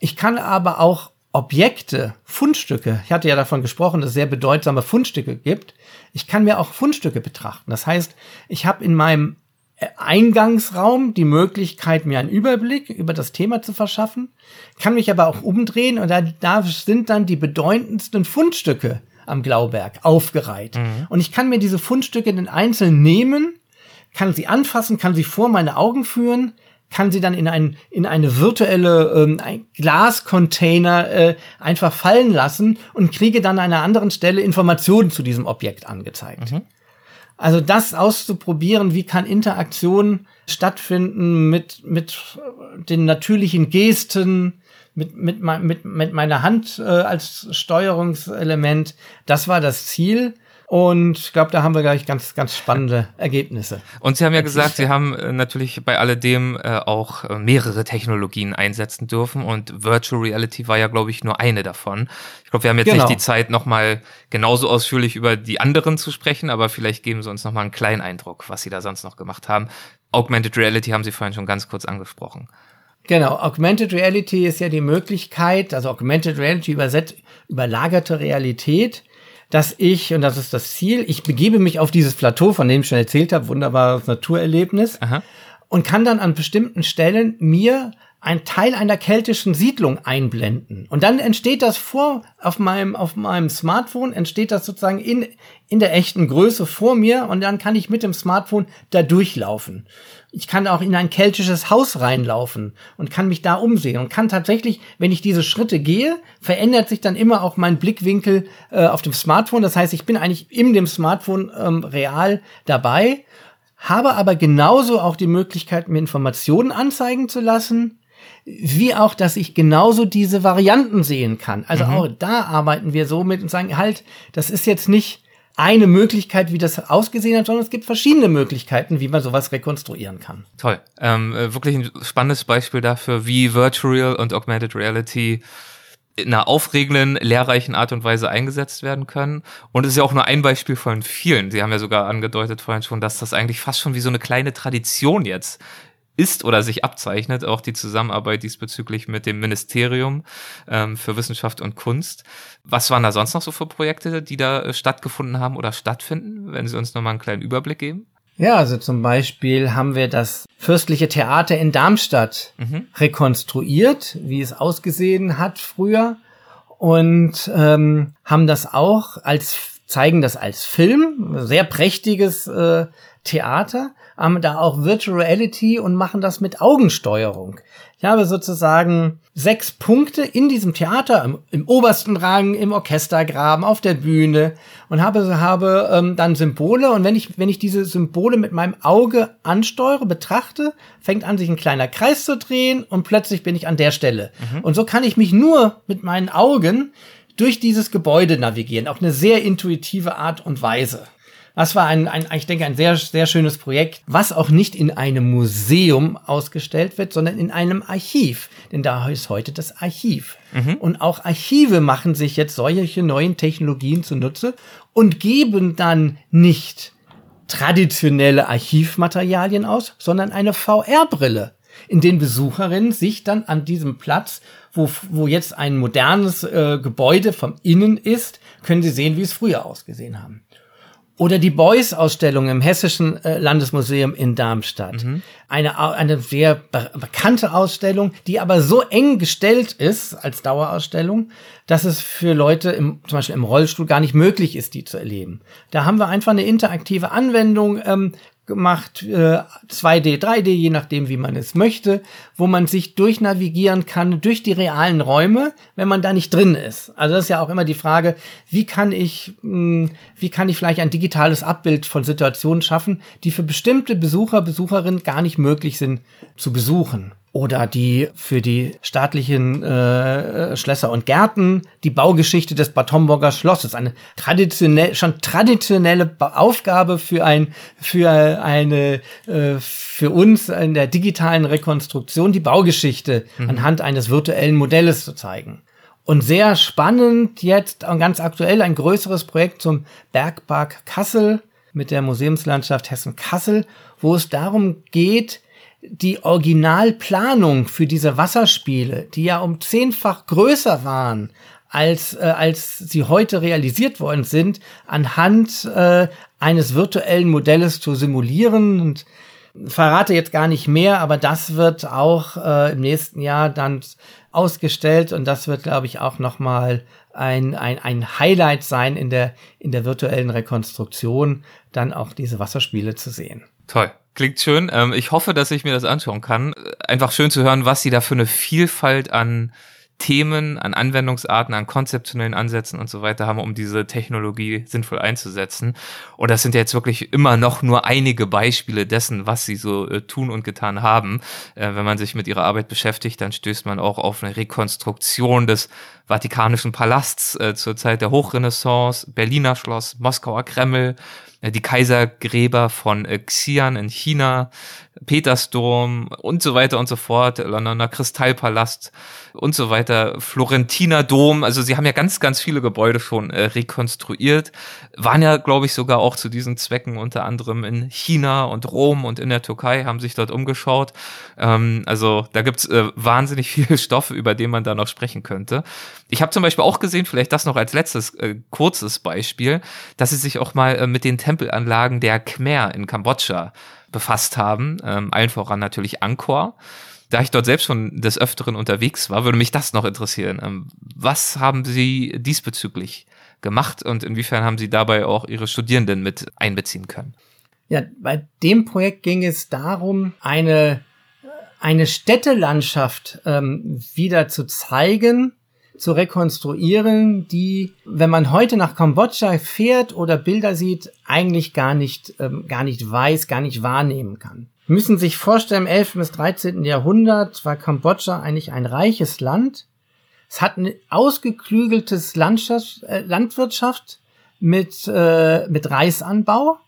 Ich kann aber auch Objekte, Fundstücke, ich hatte ja davon gesprochen, dass es sehr bedeutsame Fundstücke gibt. Ich kann mir auch Fundstücke betrachten. Das heißt, ich habe in meinem Eingangsraum die Möglichkeit, mir einen Überblick über das Thema zu verschaffen, kann mich aber auch umdrehen und da, da sind dann die bedeutendsten Fundstücke am Glauberg aufgereiht. Mhm. Und ich kann mir diese Fundstücke in den Einzelnen nehmen, kann sie anfassen, kann sie vor meine Augen führen, kann sie dann in, ein, in eine virtuelle ähm, ein Glascontainer äh, einfach fallen lassen und kriege dann an einer anderen Stelle Informationen zu diesem Objekt angezeigt. Mhm. Also das auszuprobieren, wie kann Interaktion stattfinden mit, mit den natürlichen Gesten, mit, mit, mit, mit meiner Hand äh, als Steuerungselement, das war das Ziel. Und ich glaube, da haben wir gleich ganz, ganz spannende Ergebnisse. Und Sie haben ja gesagt, Sie haben äh, natürlich bei alledem äh, auch äh, mehrere Technologien einsetzen dürfen und Virtual Reality war ja, glaube ich, nur eine davon. Ich glaube, wir haben jetzt genau. nicht die Zeit, nochmal genauso ausführlich über die anderen zu sprechen, aber vielleicht geben Sie uns nochmal einen kleinen Eindruck, was Sie da sonst noch gemacht haben. Augmented Reality haben Sie vorhin schon ganz kurz angesprochen. Genau, Augmented Reality ist ja die Möglichkeit, also Augmented Reality übersetzt überlagerte Realität, dass ich, und das ist das Ziel, ich begebe mich auf dieses Plateau, von dem ich schon erzählt habe, wunderbares Naturerlebnis, Aha. und kann dann an bestimmten Stellen mir ein Teil einer keltischen Siedlung einblenden. Und dann entsteht das vor, auf meinem, auf meinem Smartphone, entsteht das sozusagen in, in der echten Größe vor mir und dann kann ich mit dem Smartphone da durchlaufen. Ich kann auch in ein keltisches Haus reinlaufen und kann mich da umsehen und kann tatsächlich, wenn ich diese Schritte gehe, verändert sich dann immer auch mein Blickwinkel äh, auf dem Smartphone. Das heißt, ich bin eigentlich in dem Smartphone ähm, real dabei, habe aber genauso auch die Möglichkeit, mir Informationen anzeigen zu lassen, wie auch, dass ich genauso diese Varianten sehen kann. Also mhm. auch da arbeiten wir so mit und sagen, halt, das ist jetzt nicht eine Möglichkeit, wie das ausgesehen hat, sondern es gibt verschiedene Möglichkeiten, wie man sowas rekonstruieren kann. Toll. Ähm, äh, wirklich ein spannendes Beispiel dafür, wie Virtual und Augmented Reality in einer aufregenden, lehrreichen Art und Weise eingesetzt werden können. Und es ist ja auch nur ein Beispiel von vielen. Sie haben ja sogar angedeutet vorhin schon, dass das eigentlich fast schon wie so eine kleine Tradition jetzt ist oder sich abzeichnet, auch die Zusammenarbeit diesbezüglich mit dem Ministerium ähm, für Wissenschaft und Kunst. Was waren da sonst noch so für Projekte, die da äh, stattgefunden haben oder stattfinden? Wenn Sie uns nochmal einen kleinen Überblick geben. Ja, also zum Beispiel haben wir das Fürstliche Theater in Darmstadt mhm. rekonstruiert, wie es ausgesehen hat früher und ähm, haben das auch als zeigen das als Film, sehr prächtiges äh, Theater, haben da auch Virtual Reality und machen das mit Augensteuerung. Ich habe sozusagen sechs Punkte in diesem Theater, im, im obersten Rang, im Orchestergraben, auf der Bühne und habe, habe ähm, dann Symbole und wenn ich, wenn ich diese Symbole mit meinem Auge ansteuere, betrachte, fängt an, sich ein kleiner Kreis zu drehen und plötzlich bin ich an der Stelle. Mhm. Und so kann ich mich nur mit meinen Augen durch dieses Gebäude navigieren, auf eine sehr intuitive Art und Weise. Das war ein, ein, ich denke, ein sehr, sehr schönes Projekt, was auch nicht in einem Museum ausgestellt wird, sondern in einem Archiv. Denn da ist heute das Archiv. Mhm. Und auch Archive machen sich jetzt solche neuen Technologien zunutze und geben dann nicht traditionelle Archivmaterialien aus, sondern eine VR-Brille, in den Besucherinnen sich dann an diesem Platz, wo, wo jetzt ein modernes äh, Gebäude vom Innen ist, können sie sehen, wie es früher ausgesehen haben. Oder die Beuys-Ausstellung im Hessischen äh, Landesmuseum in Darmstadt. Mhm. Eine, eine sehr be bekannte Ausstellung, die aber so eng gestellt ist als Dauerausstellung, dass es für Leute im, zum Beispiel im Rollstuhl gar nicht möglich ist, die zu erleben. Da haben wir einfach eine interaktive Anwendung ähm, gemacht, äh, 2D, 3D, je nachdem, wie man es möchte, wo man sich durchnavigieren kann durch die realen Räume, wenn man da nicht drin ist. Also das ist ja auch immer die Frage, wie kann ich, mh, hm, wie kann ich vielleicht ein digitales Abbild von Situationen schaffen, die für bestimmte Besucher, Besucherinnen gar nicht möglich sind zu besuchen oder die für die staatlichen äh, Schlösser und Gärten die Baugeschichte des Bad Homburger Schlosses eine traditionell schon traditionelle Aufgabe für ein für eine äh, für uns in der digitalen Rekonstruktion die Baugeschichte mhm. anhand eines virtuellen Modells zu zeigen und sehr spannend jetzt ganz aktuell ein größeres Projekt zum Bergpark Kassel mit der Museumslandschaft Hessen Kassel wo es darum geht die Originalplanung für diese Wasserspiele, die ja um zehnfach größer waren, als, äh, als sie heute realisiert worden sind, anhand äh, eines virtuellen Modells zu simulieren. Und verrate jetzt gar nicht mehr, aber das wird auch äh, im nächsten Jahr dann ausgestellt und das wird, glaube ich, auch nochmal ein, ein, ein Highlight sein in der, in der virtuellen Rekonstruktion, dann auch diese Wasserspiele zu sehen. Toll. Klingt schön. Ähm, ich hoffe, dass ich mir das anschauen kann. Einfach schön zu hören, was sie da für eine Vielfalt an Themen, an Anwendungsarten, an konzeptionellen Ansätzen und so weiter haben, um diese Technologie sinnvoll einzusetzen. Und das sind jetzt wirklich immer noch nur einige Beispiele dessen, was sie so äh, tun und getan haben. Äh, wenn man sich mit ihrer Arbeit beschäftigt, dann stößt man auch auf eine Rekonstruktion des Vatikanischen Palasts äh, zur Zeit der Hochrenaissance, Berliner Schloss, Moskauer Kreml, äh, die Kaisergräber von äh, Xi'an in China, Petersdom und so weiter und so fort, Londoner Kristallpalast und so weiter, Florentiner Dom. Also sie haben ja ganz, ganz viele Gebäude schon äh, rekonstruiert, waren ja, glaube ich, sogar auch zu diesen Zwecken unter anderem in China und Rom und in der Türkei, haben sich dort umgeschaut. Ähm, also da gibt's äh, wahnsinnig viele Stoffe, über den man da noch sprechen könnte. Ich habe zum Beispiel auch gesehen, vielleicht das noch als letztes äh, kurzes Beispiel, dass sie sich auch mal äh, mit den Tempelanlagen der Khmer in Kambodscha befasst haben, ähm, allen voran natürlich Angkor. Da ich dort selbst schon des Öfteren unterwegs war, würde mich das noch interessieren. Ähm, was haben Sie diesbezüglich gemacht und inwiefern haben Sie dabei auch Ihre Studierenden mit einbeziehen können? Ja, bei dem Projekt ging es darum, eine, eine Städtelandschaft ähm, wieder zu zeigen, zu rekonstruieren, die, wenn man heute nach Kambodscha fährt oder Bilder sieht, eigentlich gar nicht, ähm, gar nicht weiß, gar nicht wahrnehmen kann. Wir müssen sich vorstellen, im 11. bis 13. Jahrhundert war Kambodscha eigentlich ein reiches Land. Es hat ein ausgeklügeltes Landschaft, äh, Landwirtschaft mit, äh, mit Reisanbau,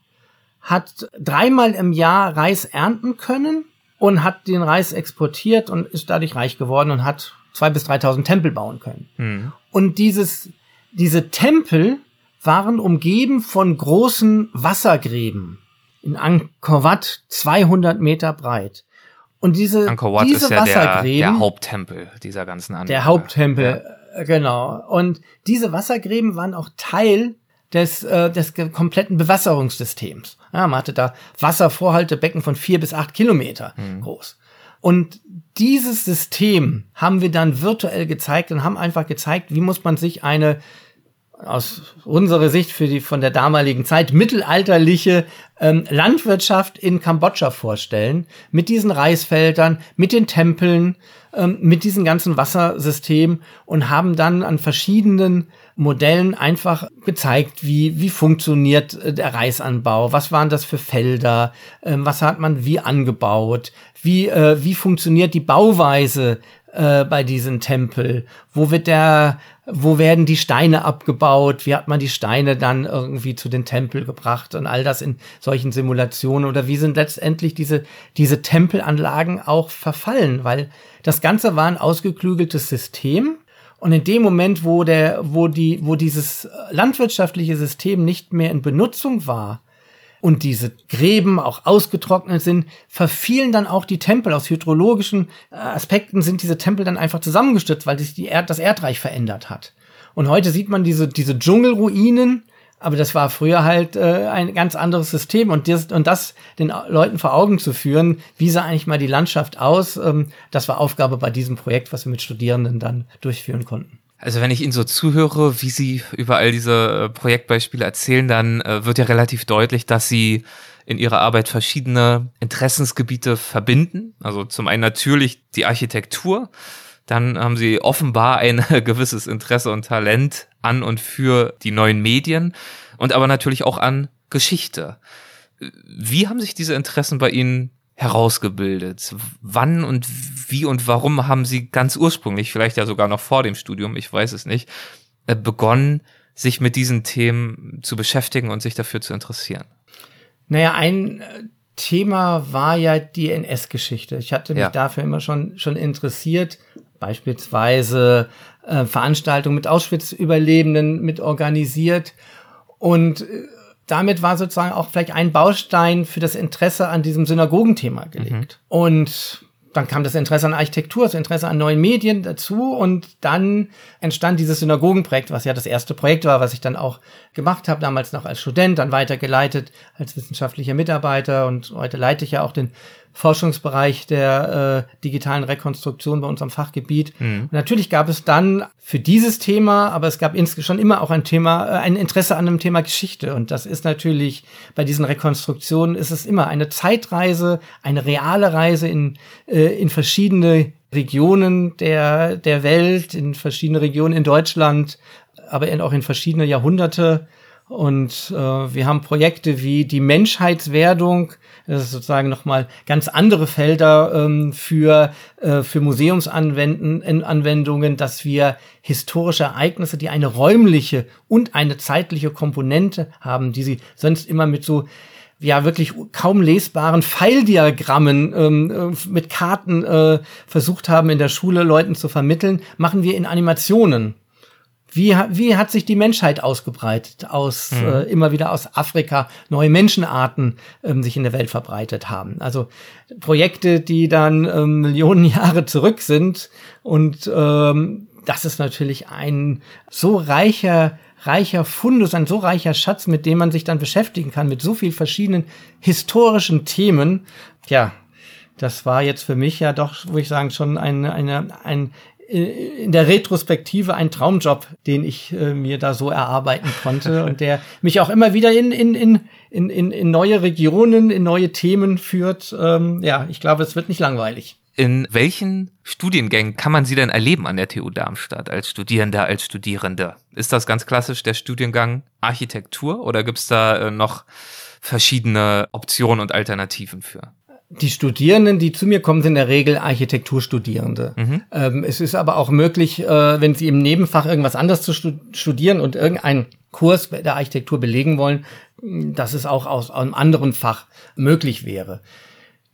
hat dreimal im Jahr Reis ernten können und hat den Reis exportiert und ist dadurch reich geworden und hat zwei bis 3.000 Tempel bauen können. Mhm. Und dieses, diese Tempel waren umgeben von großen Wassergräben in Angkor Wat 200 Meter breit. Und diese, Angkor Wat diese ist ja Wassergräben, der, der Haupttempel dieser ganzen Anlage. Der Haupttempel, ja. Äh, genau. Und diese Wassergräben waren auch Teil des, äh, des kompletten Bewasserungssystems. Ja, man hatte da Wasservorhaltebecken von vier bis acht Kilometer mhm. groß. Und dieses System haben wir dann virtuell gezeigt und haben einfach gezeigt, wie muss man sich eine aus unserer Sicht für die von der damaligen Zeit mittelalterliche ähm, Landwirtschaft in Kambodscha vorstellen, mit diesen Reisfeldern, mit den Tempeln, ähm, mit diesem ganzen Wassersystem und haben dann an verschiedenen Modellen einfach gezeigt, wie, wie funktioniert äh, der Reisanbau, was waren das für Felder, ähm, was hat man wie angebaut, wie, äh, wie funktioniert die Bauweise äh, bei diesem Tempel, wo wird der, wo werden die Steine abgebaut, wie hat man die Steine dann irgendwie zu den Tempel gebracht und all das in solchen Simulationen? Oder wie sind letztendlich diese, diese Tempelanlagen auch verfallen, weil das Ganze war ein ausgeklügeltes System, und in dem Moment, wo der, wo die, wo dieses landwirtschaftliche System nicht mehr in Benutzung war und diese Gräben auch ausgetrocknet sind, verfielen dann auch die Tempel. Aus hydrologischen äh, Aspekten sind diese Tempel dann einfach zusammengestürzt, weil sich die Erd, das Erdreich verändert hat. Und heute sieht man diese, diese Dschungelruinen, aber das war früher halt äh, ein ganz anderes System und das, und das den Leuten vor Augen zu führen, wie sah eigentlich mal die Landschaft aus, ähm, das war Aufgabe bei diesem Projekt, was wir mit Studierenden dann durchführen konnten. Also wenn ich Ihnen so zuhöre, wie Sie über all diese äh, Projektbeispiele erzählen, dann äh, wird ja relativ deutlich, dass Sie in Ihrer Arbeit verschiedene Interessensgebiete verbinden. Also zum einen natürlich die Architektur, dann haben Sie offenbar ein gewisses Interesse und Talent an und für die neuen Medien und aber natürlich auch an Geschichte. Wie haben sich diese Interessen bei Ihnen herausgebildet? Wann und wie und warum haben Sie ganz ursprünglich, vielleicht ja sogar noch vor dem Studium, ich weiß es nicht, äh, begonnen, sich mit diesen Themen zu beschäftigen und sich dafür zu interessieren? Naja, ein äh, Thema war ja die NS-Geschichte. Ich hatte mich ja. dafür immer schon, schon interessiert, beispielsweise äh, Veranstaltungen mit Auschwitz-Überlebenden mit organisiert. Und äh, damit war sozusagen auch vielleicht ein Baustein für das Interesse an diesem Synagogenthema gelegt. Mhm. Und dann kam das Interesse an Architektur, das Interesse an neuen Medien dazu und dann entstand dieses Synagogenprojekt, was ja das erste Projekt war, was ich dann auch gemacht habe, damals noch als Student, dann weitergeleitet als wissenschaftlicher Mitarbeiter und heute leite ich ja auch den Forschungsbereich der äh, digitalen Rekonstruktion bei uns am Fachgebiet. Mhm. natürlich gab es dann für dieses Thema, aber es gab schon immer auch ein Thema, äh, ein Interesse an dem Thema Geschichte. Und das ist natürlich bei diesen Rekonstruktionen ist es immer eine Zeitreise, eine reale Reise in, äh, in verschiedene Regionen der, der Welt, in verschiedene Regionen in Deutschland, aber auch in verschiedene Jahrhunderte. Und äh, wir haben Projekte wie die Menschheitswerdung, das ist sozusagen nochmal ganz andere Felder ähm, für, äh, für Museumsanwendungen, dass wir historische Ereignisse, die eine räumliche und eine zeitliche Komponente haben, die sie sonst immer mit so ja wirklich kaum lesbaren Pfeildiagrammen ähm, äh, mit Karten äh, versucht haben in der Schule Leuten zu vermitteln, machen wir in Animationen. Wie, wie hat sich die Menschheit ausgebreitet, aus mhm. äh, immer wieder aus Afrika neue Menschenarten ähm, sich in der Welt verbreitet haben? Also Projekte, die dann ähm, Millionen Jahre zurück sind und ähm, das ist natürlich ein so reicher reicher Fundus, ein so reicher Schatz, mit dem man sich dann beschäftigen kann, mit so vielen verschiedenen historischen Themen. Ja, das war jetzt für mich ja doch, wo ich sagen, schon ein, eine, ein in der Retrospektive ein Traumjob, den ich äh, mir da so erarbeiten konnte und der mich auch immer wieder in, in, in, in, in, neue Regionen, in neue Themen führt. Ähm, ja, ich glaube, es wird nicht langweilig. In welchen Studiengängen kann man Sie denn erleben an der TU Darmstadt als Studierender, als Studierende? Ist das ganz klassisch der Studiengang Architektur oder gibt's da äh, noch verschiedene Optionen und Alternativen für? Die Studierenden, die zu mir kommen, sind in der Regel Architekturstudierende. Mhm. Ähm, es ist aber auch möglich, äh, wenn sie im Nebenfach irgendwas anderes zu studieren und irgendeinen Kurs der Architektur belegen wollen, dass es auch aus einem anderen Fach möglich wäre.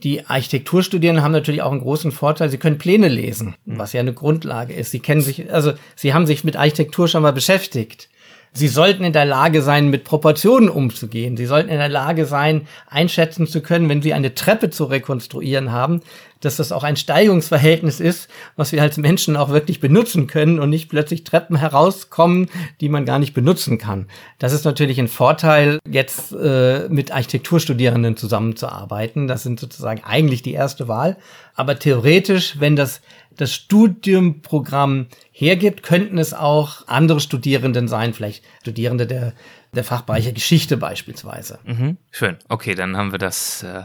Die Architekturstudierenden haben natürlich auch einen großen Vorteil, sie können Pläne lesen, mhm. was ja eine Grundlage ist. Sie kennen sich, also sie haben sich mit Architektur schon mal beschäftigt. Sie sollten in der Lage sein, mit Proportionen umzugehen. Sie sollten in der Lage sein, einschätzen zu können, wenn Sie eine Treppe zu rekonstruieren haben, dass das auch ein Steigungsverhältnis ist, was wir als Menschen auch wirklich benutzen können und nicht plötzlich Treppen herauskommen, die man gar nicht benutzen kann. Das ist natürlich ein Vorteil, jetzt äh, mit Architekturstudierenden zusammenzuarbeiten. Das sind sozusagen eigentlich die erste Wahl. Aber theoretisch, wenn das das Studiumprogramm hergibt, könnten es auch andere Studierenden sein, vielleicht Studierende der, der Fachbereiche Geschichte beispielsweise. Mhm. Schön. Okay, dann haben wir das äh,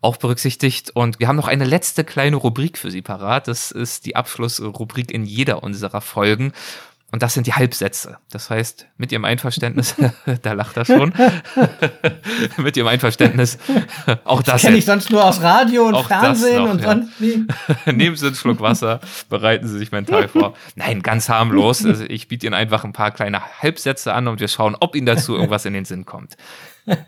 auch berücksichtigt. Und wir haben noch eine letzte kleine Rubrik für Sie parat. Das ist die Abschlussrubrik in jeder unserer Folgen. Und das sind die Halbsätze. Das heißt, mit Ihrem Einverständnis, da lacht er schon, mit Ihrem Einverständnis, auch das. Das kenne ich sonst nur aus Radio und Fernsehen noch, und ja. sonst wie. Nehmen Sie einen Schluck Wasser, bereiten Sie sich mental vor. Nein, ganz harmlos. Also ich biete Ihnen einfach ein paar kleine Halbsätze an und wir schauen, ob Ihnen dazu irgendwas in den Sinn kommt.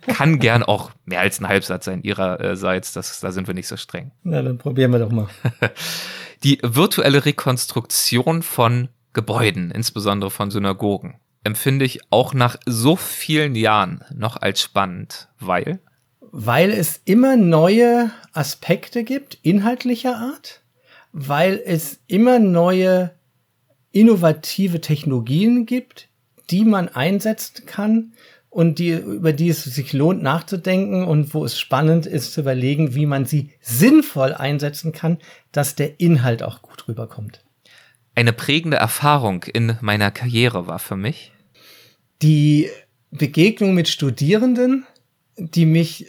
Kann gern auch mehr als ein Halbsatz sein Ihrerseits, das, da sind wir nicht so streng. Na, dann probieren wir doch mal. Die virtuelle Rekonstruktion von Gebäuden, insbesondere von Synagogen, empfinde ich auch nach so vielen Jahren noch als spannend, weil? Weil es immer neue Aspekte gibt, inhaltlicher Art, weil es immer neue innovative Technologien gibt, die man einsetzen kann und die, über die es sich lohnt nachzudenken und wo es spannend ist zu überlegen, wie man sie sinnvoll einsetzen kann, dass der Inhalt auch gut rüberkommt eine prägende Erfahrung in meiner Karriere war für mich? Die Begegnung mit Studierenden, die mich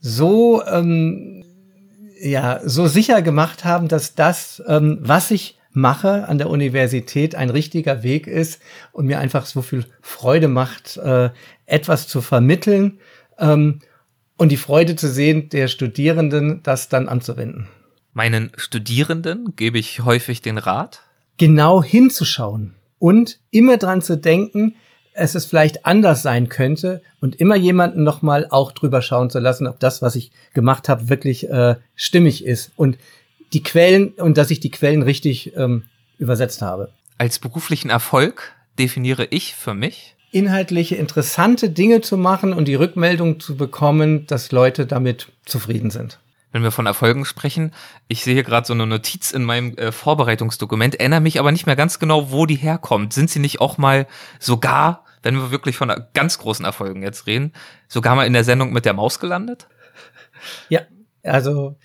so ähm, ja so sicher gemacht haben, dass das, ähm, was ich mache an der Universität, ein richtiger Weg ist und mir einfach so viel Freude macht, äh, etwas zu vermitteln ähm, und die Freude zu sehen der Studierenden, das dann anzuwenden. Meinen Studierenden gebe ich häufig den Rat, genau hinzuschauen und immer dran zu denken, es ist vielleicht anders sein könnte und immer jemanden nochmal auch drüber schauen zu lassen, ob das, was ich gemacht habe, wirklich äh, stimmig ist und die Quellen und dass ich die Quellen richtig ähm, übersetzt habe. Als beruflichen Erfolg definiere ich für mich inhaltliche interessante Dinge zu machen und die Rückmeldung zu bekommen, dass Leute damit zufrieden sind wenn wir von Erfolgen sprechen. Ich sehe gerade so eine Notiz in meinem äh, Vorbereitungsdokument, erinnere mich aber nicht mehr ganz genau, wo die herkommt. Sind sie nicht auch mal sogar, wenn wir wirklich von ganz großen Erfolgen jetzt reden, sogar mal in der Sendung mit der Maus gelandet? Ja, also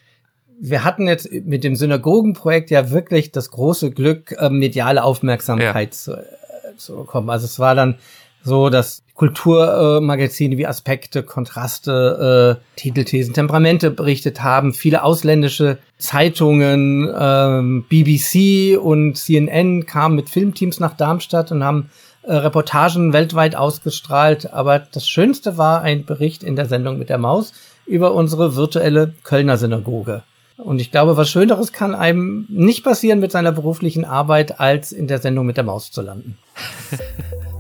wir hatten jetzt mit dem Synagogenprojekt ja wirklich das große Glück, äh, mediale Aufmerksamkeit ja. zu, äh, zu bekommen. Also es war dann so, dass Kulturmagazine äh, wie Aspekte, Kontraste, äh, Titelthesen, Temperamente berichtet haben. Viele ausländische Zeitungen, ähm, BBC und CNN kamen mit Filmteams nach Darmstadt und haben äh, Reportagen weltweit ausgestrahlt. Aber das Schönste war ein Bericht in der Sendung mit der Maus über unsere virtuelle Kölner Synagoge. Und ich glaube, was Schöneres kann einem nicht passieren mit seiner beruflichen Arbeit, als in der Sendung mit der Maus zu landen.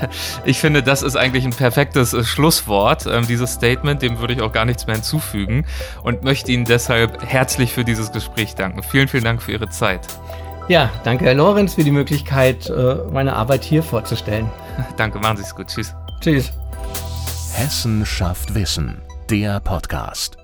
Ich finde, das ist eigentlich ein perfektes äh, Schlusswort, ähm, dieses Statement. Dem würde ich auch gar nichts mehr hinzufügen und möchte Ihnen deshalb herzlich für dieses Gespräch danken. Vielen, vielen Dank für Ihre Zeit. Ja, danke, Herr Lorenz, für die Möglichkeit, äh, meine Arbeit hier vorzustellen. danke, machen Sie es gut. Tschüss. Tschüss. Hessen schafft Wissen, der Podcast.